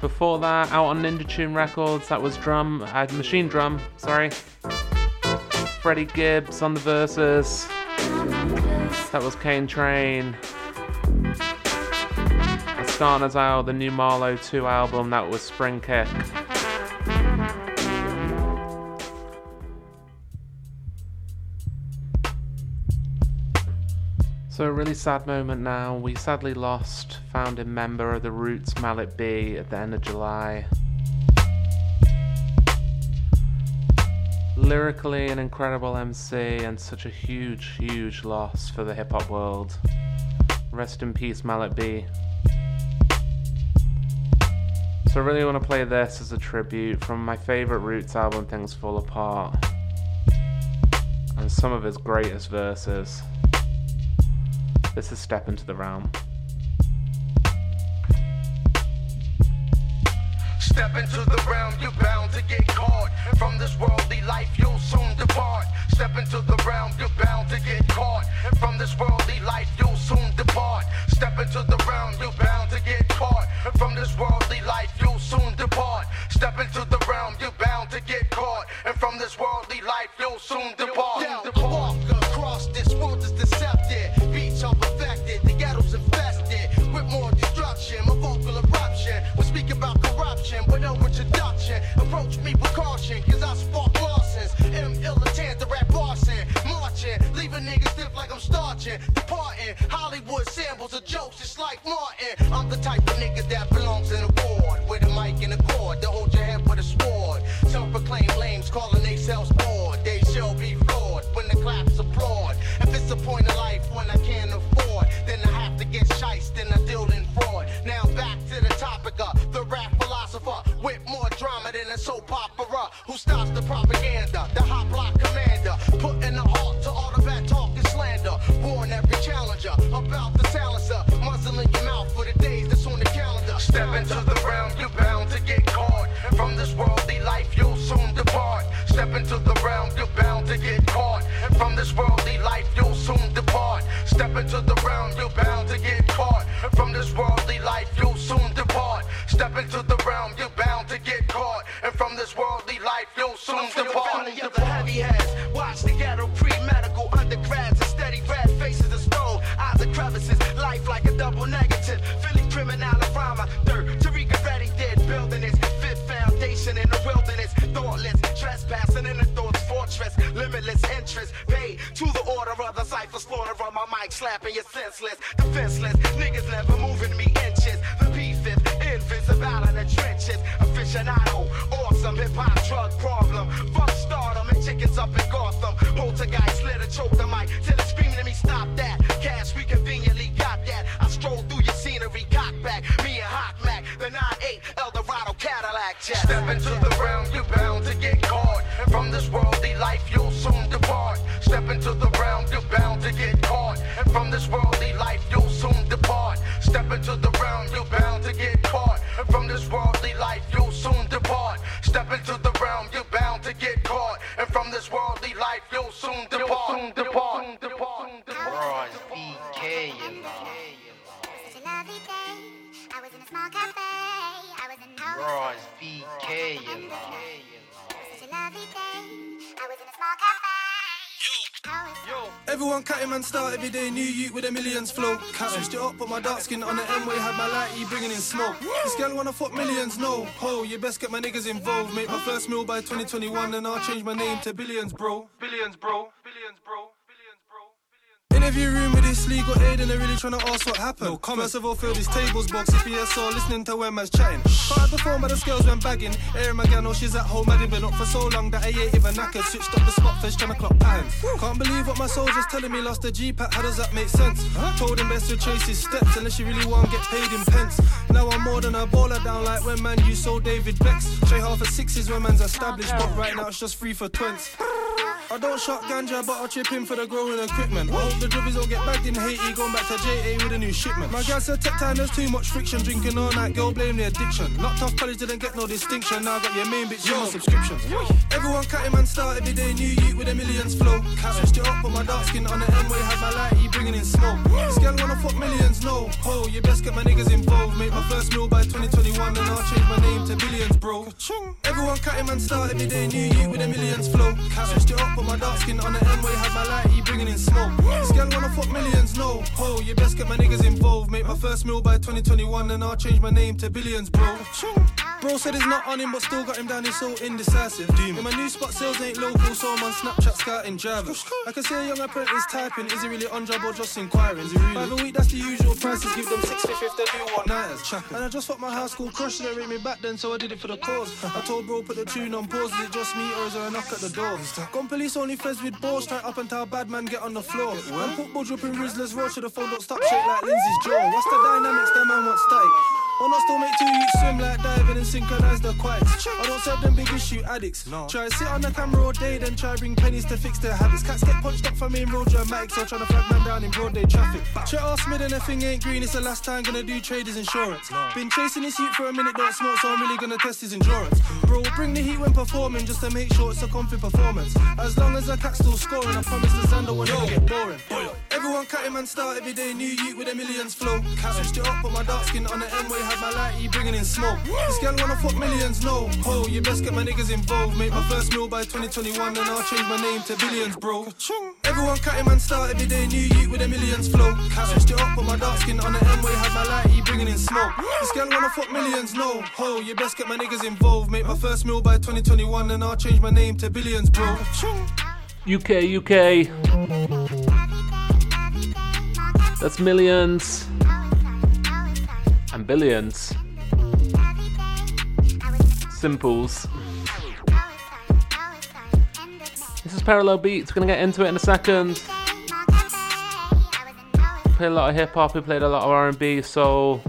Before that, out on Ninja Tune Records, that was drum, uh, Machinedrum. Sorry. Freddie Gibbs on the verses. That was Kane Train. Us out, the new Marlowe 2 album, that was Spring Kick. So, a really sad moment now. We sadly lost founding member of the Roots, Malik B, at the end of July. Lyrically, an incredible MC and such a huge, huge loss for the hip hop world. Rest in peace, Malik B. So I really want to play this as a tribute from my favourite Roots album, Things Fall Apart, and some of his greatest verses. This is Step Into the Realm. Step into the realm, you're bound to get caught. From this worldly life, you'll soon depart. Step into the realm, you're bound to get caught. From this worldly life, you'll soon depart. Step into the realm, you're bound to get caught. From this worldly life, you'll soon depart. Step into the realm, you're bound to get caught. And from this worldly life, you'll soon depart. Yeah, walk across this world is deceptive. Beats are starching, departing. Hollywood samples of jokes, it's like Martin. I'm the type of nigga that belongs in a ward with a mic and a cord to hold your head with a sword. Self-proclaimed lames calling themselves bored. They shall be floored when the claps applaud. If it's a point of life when I can't afford, then I have to get shiced and I deal in fraud. Now back to the topic of the rap philosopher with more drama than a soap opera who stops the propaganda, the hot block Step into the realm, you're bound to get caught. From this worldly life, you'll soon depart. Step into the realm, you're bound to get caught. And from this worldly life, you'll soon depart. Step into the realm, you're bound to get caught. From this worldly life, you'll soon depart. Step into the realm, you're bound to get caught. And from this worldly life, you'll soon depart. Family of the heavy heads. Watch the ghetto pre-medical Limitless interest paid to the order of the cipher slaughter on my mic, slapping you senseless. Defenseless, niggas never moving me inches. The P5th, invincible in the trenches. Aficionado, awesome hip hop drug problem. Fuck stardom and chickens up in Gotham. Poltergeist lit a choke the mic till it's screaming at me, stop that. Cash, we conveniently got that. I stroll through your scenery, cock back. Me and Hot Mac, the 9-8 Eldorado Cadillac jet. Step into the realm, you're bound to get. And this worldly life, you'll soon depart. Step into the realm, you're bound to get caught. And from this worldly life, you'll soon depart. Step into the realm, you're bound to get caught. And from this worldly life, you'll soon depart. Step into the realm, you're bound to get caught. And from this worldly life, you'll soon depart. Soon depart. Soon depart. Soon depart. Royce BK, you know. Royce BK, you know. Everyone cutting man start every day, new youth with a millions flow. Switched it up, put my dark skin on the M-way, had my light E bringing in smoke. This girl wanna fuck millions, no. Ho, you best get my niggas involved. Make my first meal by 2021, and I'll change my name to billions, bro. Billions, bro. Billions, bro. Interview room with this legal aid and they're really trying to ask what happened. No comment. First of all, fill these tables box if listening to when man's chatting. Can't perform but the scales when bagging. Airing my gal, know she's at home, had been up for so long that I ain't even knackered. Switched up the spot fish, trying to clock. Can't believe what my soldier's telling me, lost the G-Pack, how does that make sense? Told him best to trace his steps unless you really want to get paid in pence. Now I'm more than a baller down like when man you sold David Bex. Trade half for sixes when man's established, but right now it's just free for twins. I don't shot ganja, but I'll chip in for the growing equipment. I hope the drivers don't get bagged in Haiti, going back to JA with a new shipment. My gal said tech time, there's too much friction, drinking all night, girl blame the addiction. Locked off college, didn't get no distinction, now I got your main bitch, your subscription. Everyone cutting man start every day, new youth with a millions flow. Switched it up, put my dark skin on the M-way, had my light E bringing in smoke. This girl wanna fuck millions, no. Ho, you best get my niggas involved. Make my first meal by 2021, then I'll change my name to billions, bro. Everyone cutting man start every day, new youth with a millions flow. Switched it up, put my dark skin on the M-way, had my light E bringing in smoke. This girl wanna fuck millions, no. Ho, you best get my niggas involved. Make my first meal by 2021, and I'll change my name to billions, bro. Bro said it's not on him, but still got him down, he's so indecisive. In my new spot, sales ain't local, so I'm on Snapchat scouting drivers. I can see a young apprentice typing, is he really on job or just inquiring? Is he really? By the week, that's the usual prices, give them 650 if they do want nighters. And I just fucked my high school crush, they rate me back then, so I did it for the cause. I told bro, put the tune on pause, is it just me or is there a knock at the door? Gone police only feds with balls, straight up until bad man get on the floor. And football dripping Rizzler's roll to the phone, don't stop shake like Lindsay's jaw. What's the dynamics, that man wants static? Why not still make two youths swim like diving and synchronize the quiets? I don't serve them big issue addicts. No. Try sit on the camera all day, then try bring pennies to fix their habits. Cats get punched up for me in road dramatics, or trying to flag man down in broad day traffic. Chet asked me then the thing ain't green, it's the last time gonna do traders insurance. Been chasing this youth for a minute, don't smoke, so I'm really gonna test his endurance. Bro, bring the heat when performing, just to make sure it's a comfy performance. As long as the cat's still scoring, I promise the Xander will never get boring. Everyone cutting man start every day, new youth with a millions flow. Switched it up, put my dark skin on the M-way, had my light E bringing in smoke. This girl wanna fuck millions, no. Ho, you best get my niggas involved. Make my first meal by 2021, and I'll change my name to billions, bro. Everyone cutting man start every day, new youth with a millions flow. Switched it up, put my dark skin on the M-way, had my light E bringing in smoke. This girl wanna fuck millions, no. Ho, you best get my niggas involved. Make my first meal by 2021, and I'll change my name to billions, bro. UK, UK. That's millions and billions. Simples. This is Parallel Beats. We're gonna get into it in a second. Played a lot of hip hop. We played a lot of R&B. So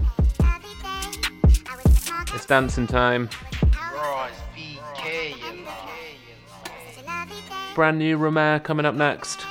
it's dancing time. Royce BK, you know. Brand new Romare coming up next.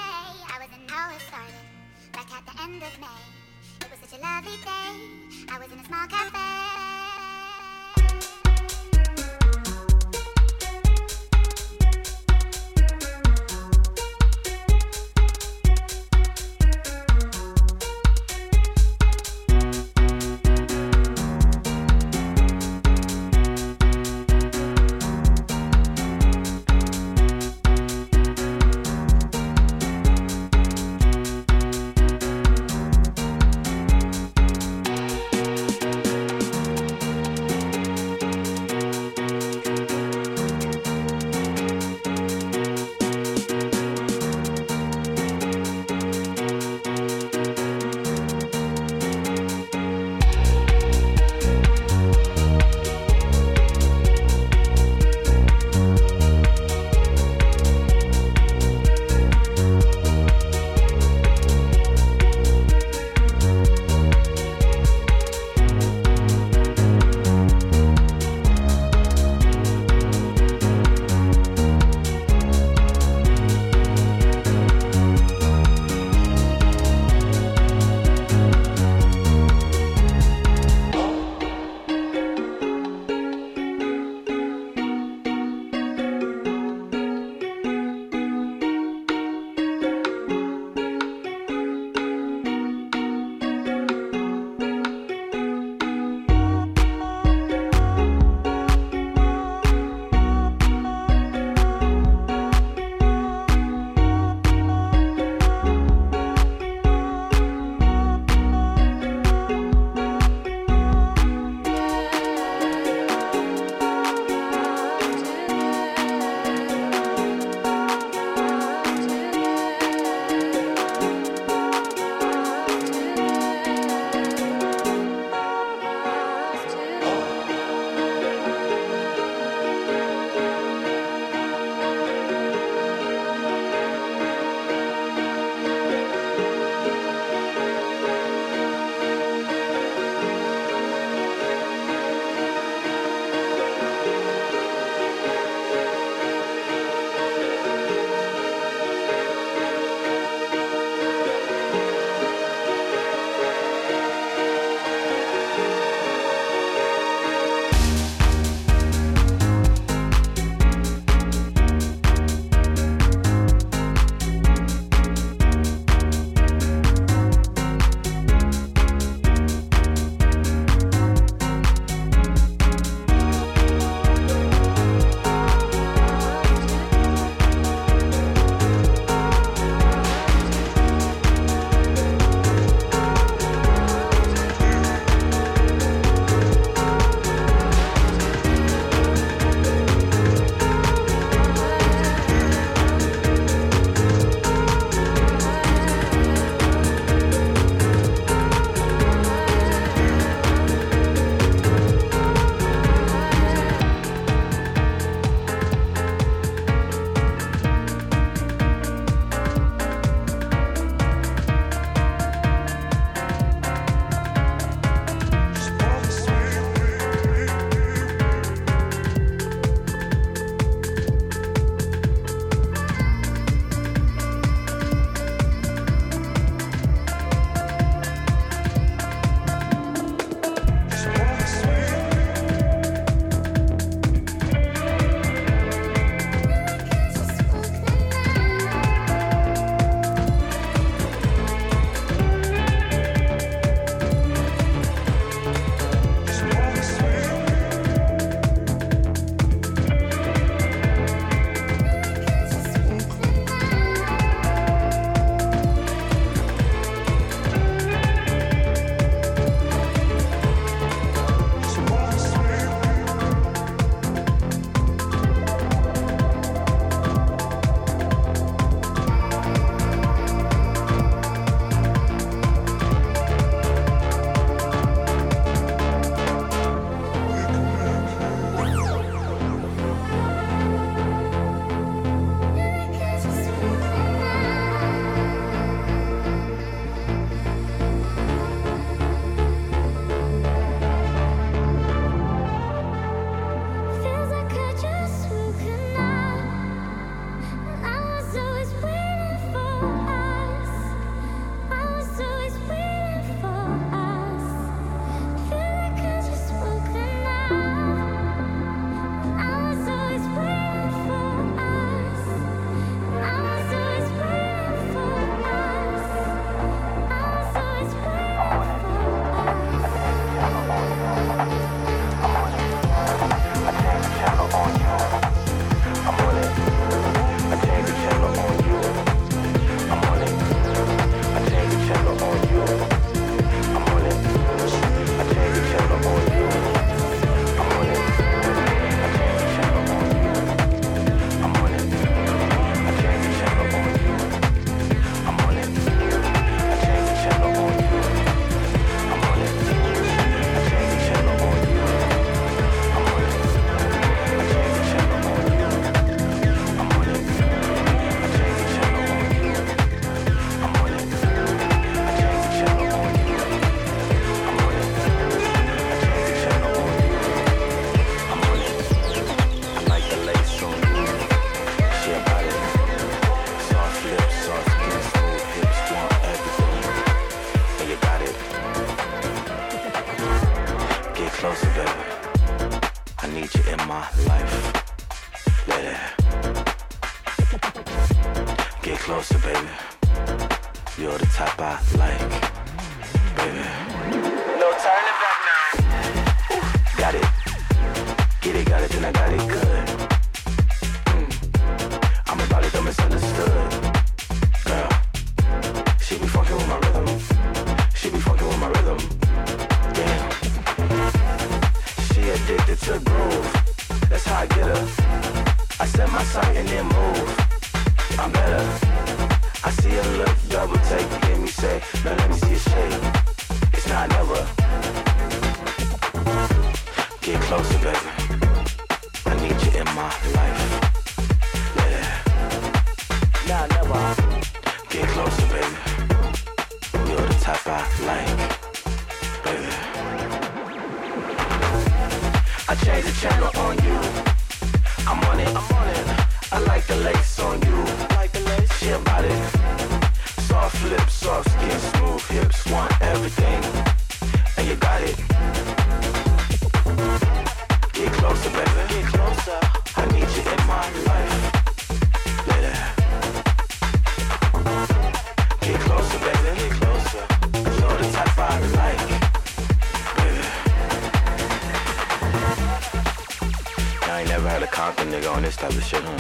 ain't never had a Compton nigga on this type of shit, huh?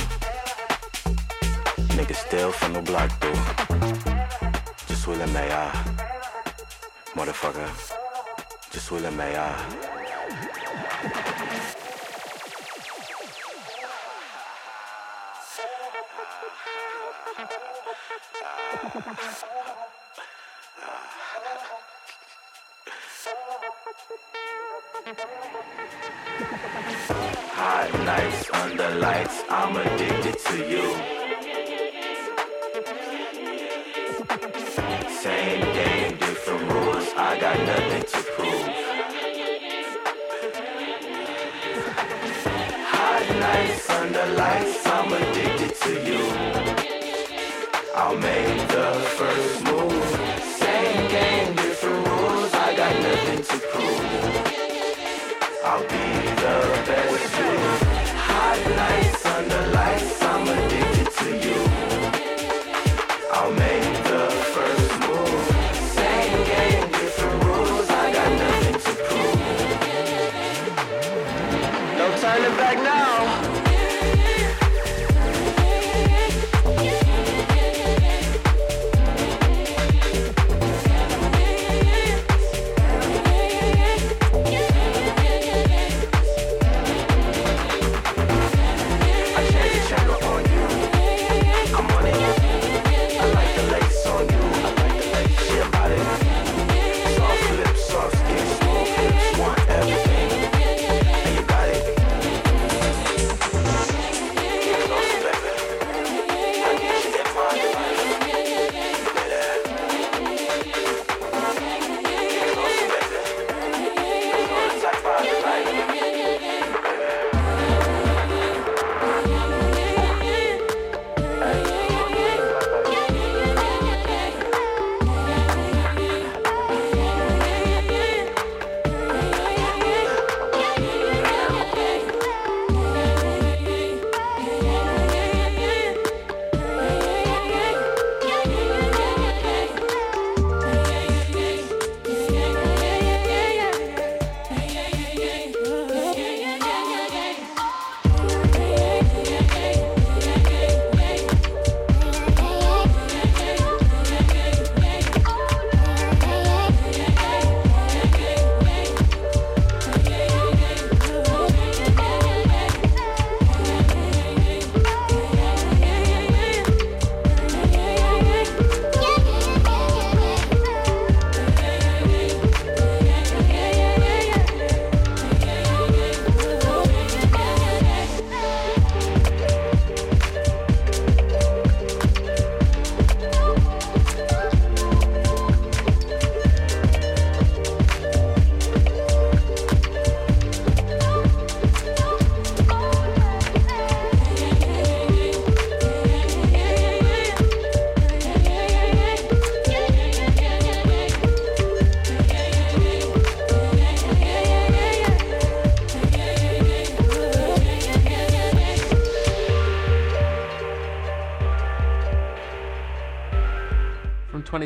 Nigga still from the block, dude. Just will it may I. Motherfucker. Just will it may I. to you.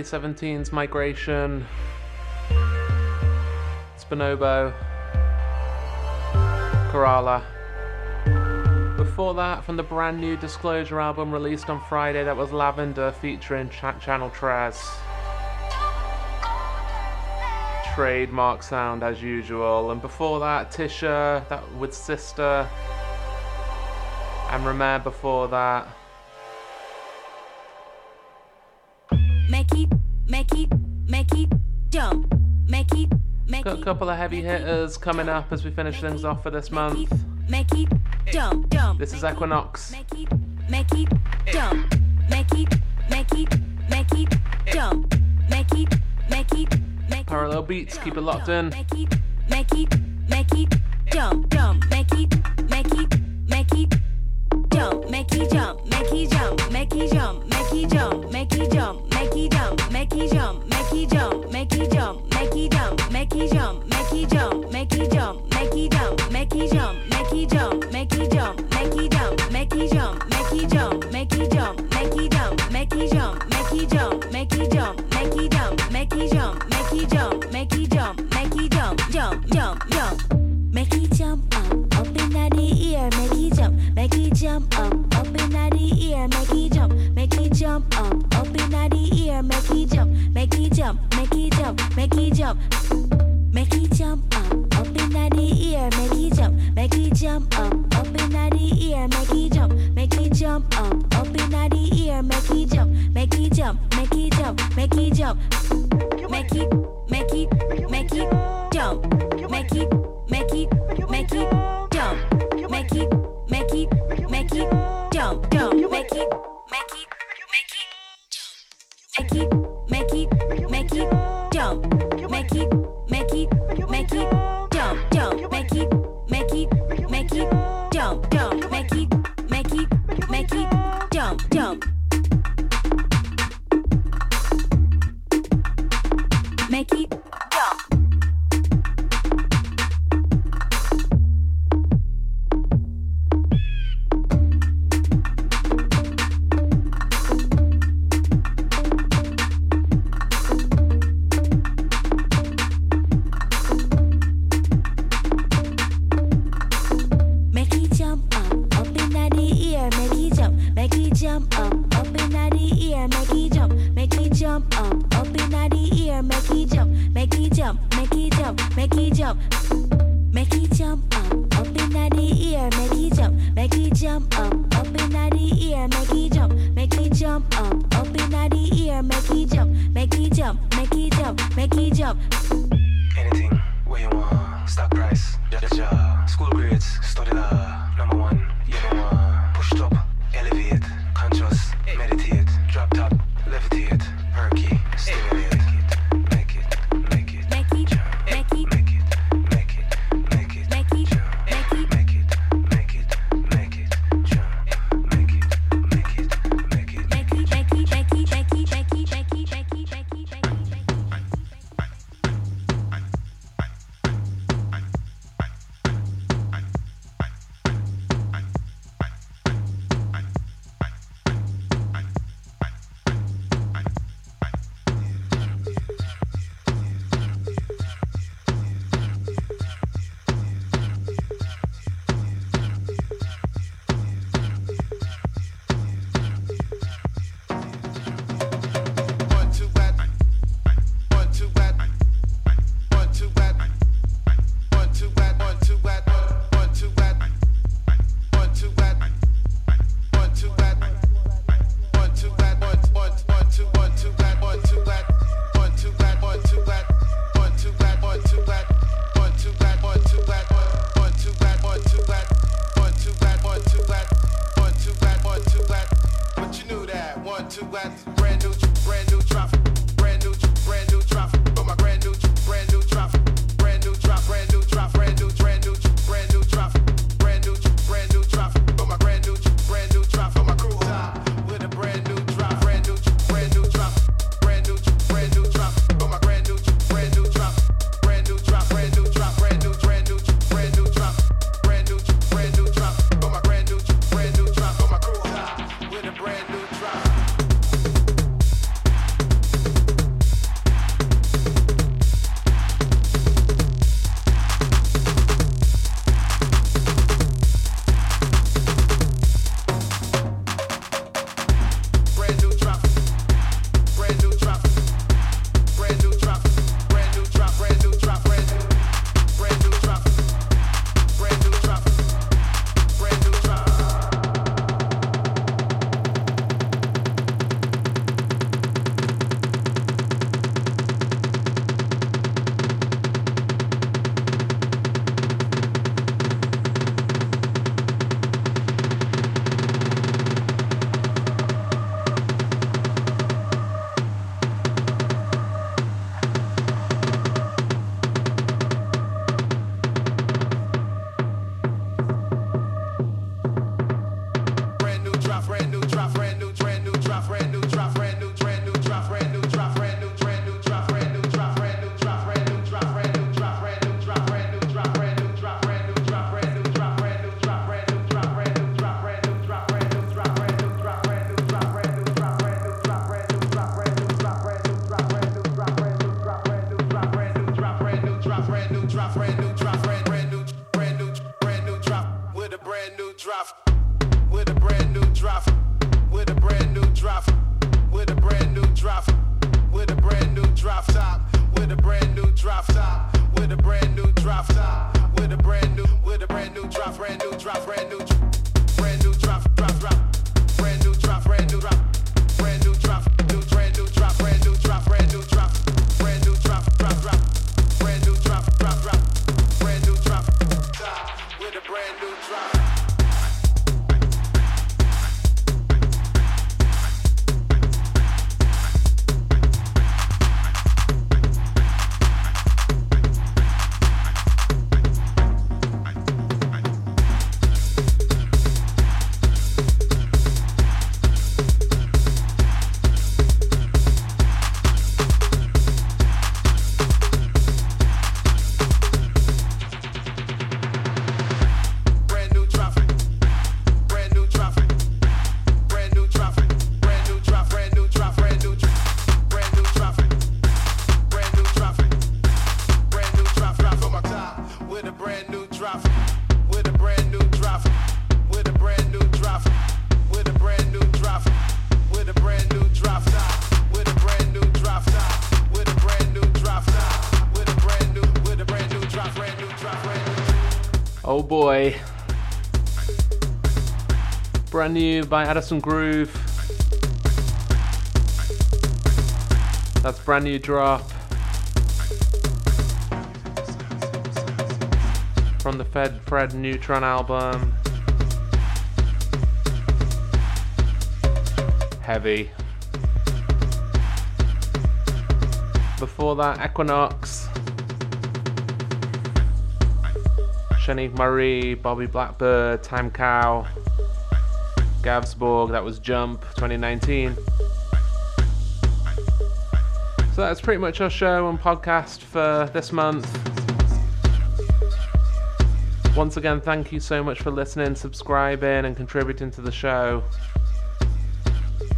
2017's Migration. It's Bonobo. Kerala. Before that, from the brand new Disclosure album released on Friday, that was Lavender featuring Ch- Channel Tres. Trademark sound as usual. And before that, Tisha, that with Sister. And Romare before that. Make it, make it, make it jump. Make it, make Got a couple of heavy hitters coming up as we finish things off for this month. make it jump, jump. This is Equinox. Make it jump. Make it, make it, make it jump. Make it, make it, make Parallel beats, keep it locked in. Make it, make it, make it jump, jump. Make it, make it, make it jump. Make it jump, make it jump, make it jump, make it jump, make it jump, make it jump, make it jump, make it jump, make it jump, make it jump, make it jump, make it jump, make it jump, make it jump, make it jump, up, up in the ear, make it jump, make it jump up, up in the ear, make it jump, make it jump, make it jump, make it jump. Make it jump up, up in the ear, make it jump, make it jump up, up in the ear, make it jump, make it jump up, up in the ear, make it jump, make it jump, make it jump, make it jump, make it, make it, make it jump, make it, make it, make it make it, make it, make it, make it, jump up, up in the ear, make it jump, make it jump, make it jump, make it jump. Make it jump up, up in the ear, make it jump, make it jump up, up in the ear, make it jump, make it jump up, up in the ear, make it jump, make it jump, make it jump, make it jump. Brand new by Addison Groove. That's brand new drop. From the Fed Fred Neutron album. Heavy. Before that, Equiknoxx. Shanique Marie, Bobby Blackbird, Time Cow, Gavsborg, that was Jump 2019. So that's pretty much our show and podcast for this month. Once again, thank you so much for listening, subscribing, and contributing to the show.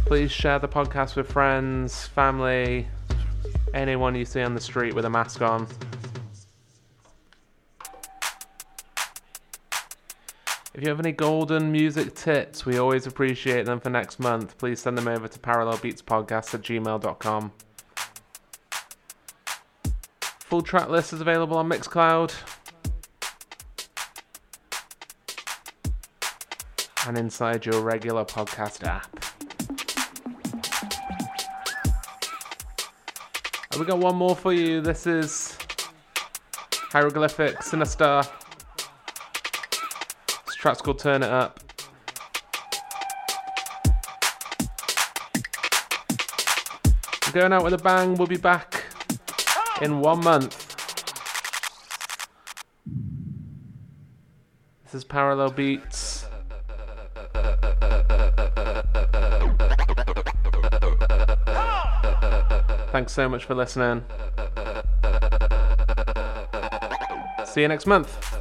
Please share the podcast with friends, family, anyone you see on the street with a mask on. If you have any golden music tips, we always appreciate them for next month. Please send them over to parallelbeatspodcast at gmail.com. Full track list is available on Mixcloud. And inside your regular podcast app. And we got one more for you. This is Hieroglyphic Sinister. Track's called Turn It Up. We're going out with a bang. We'll be back in one month. This is Parallel Beats. Thanks so much for listening. See you next month.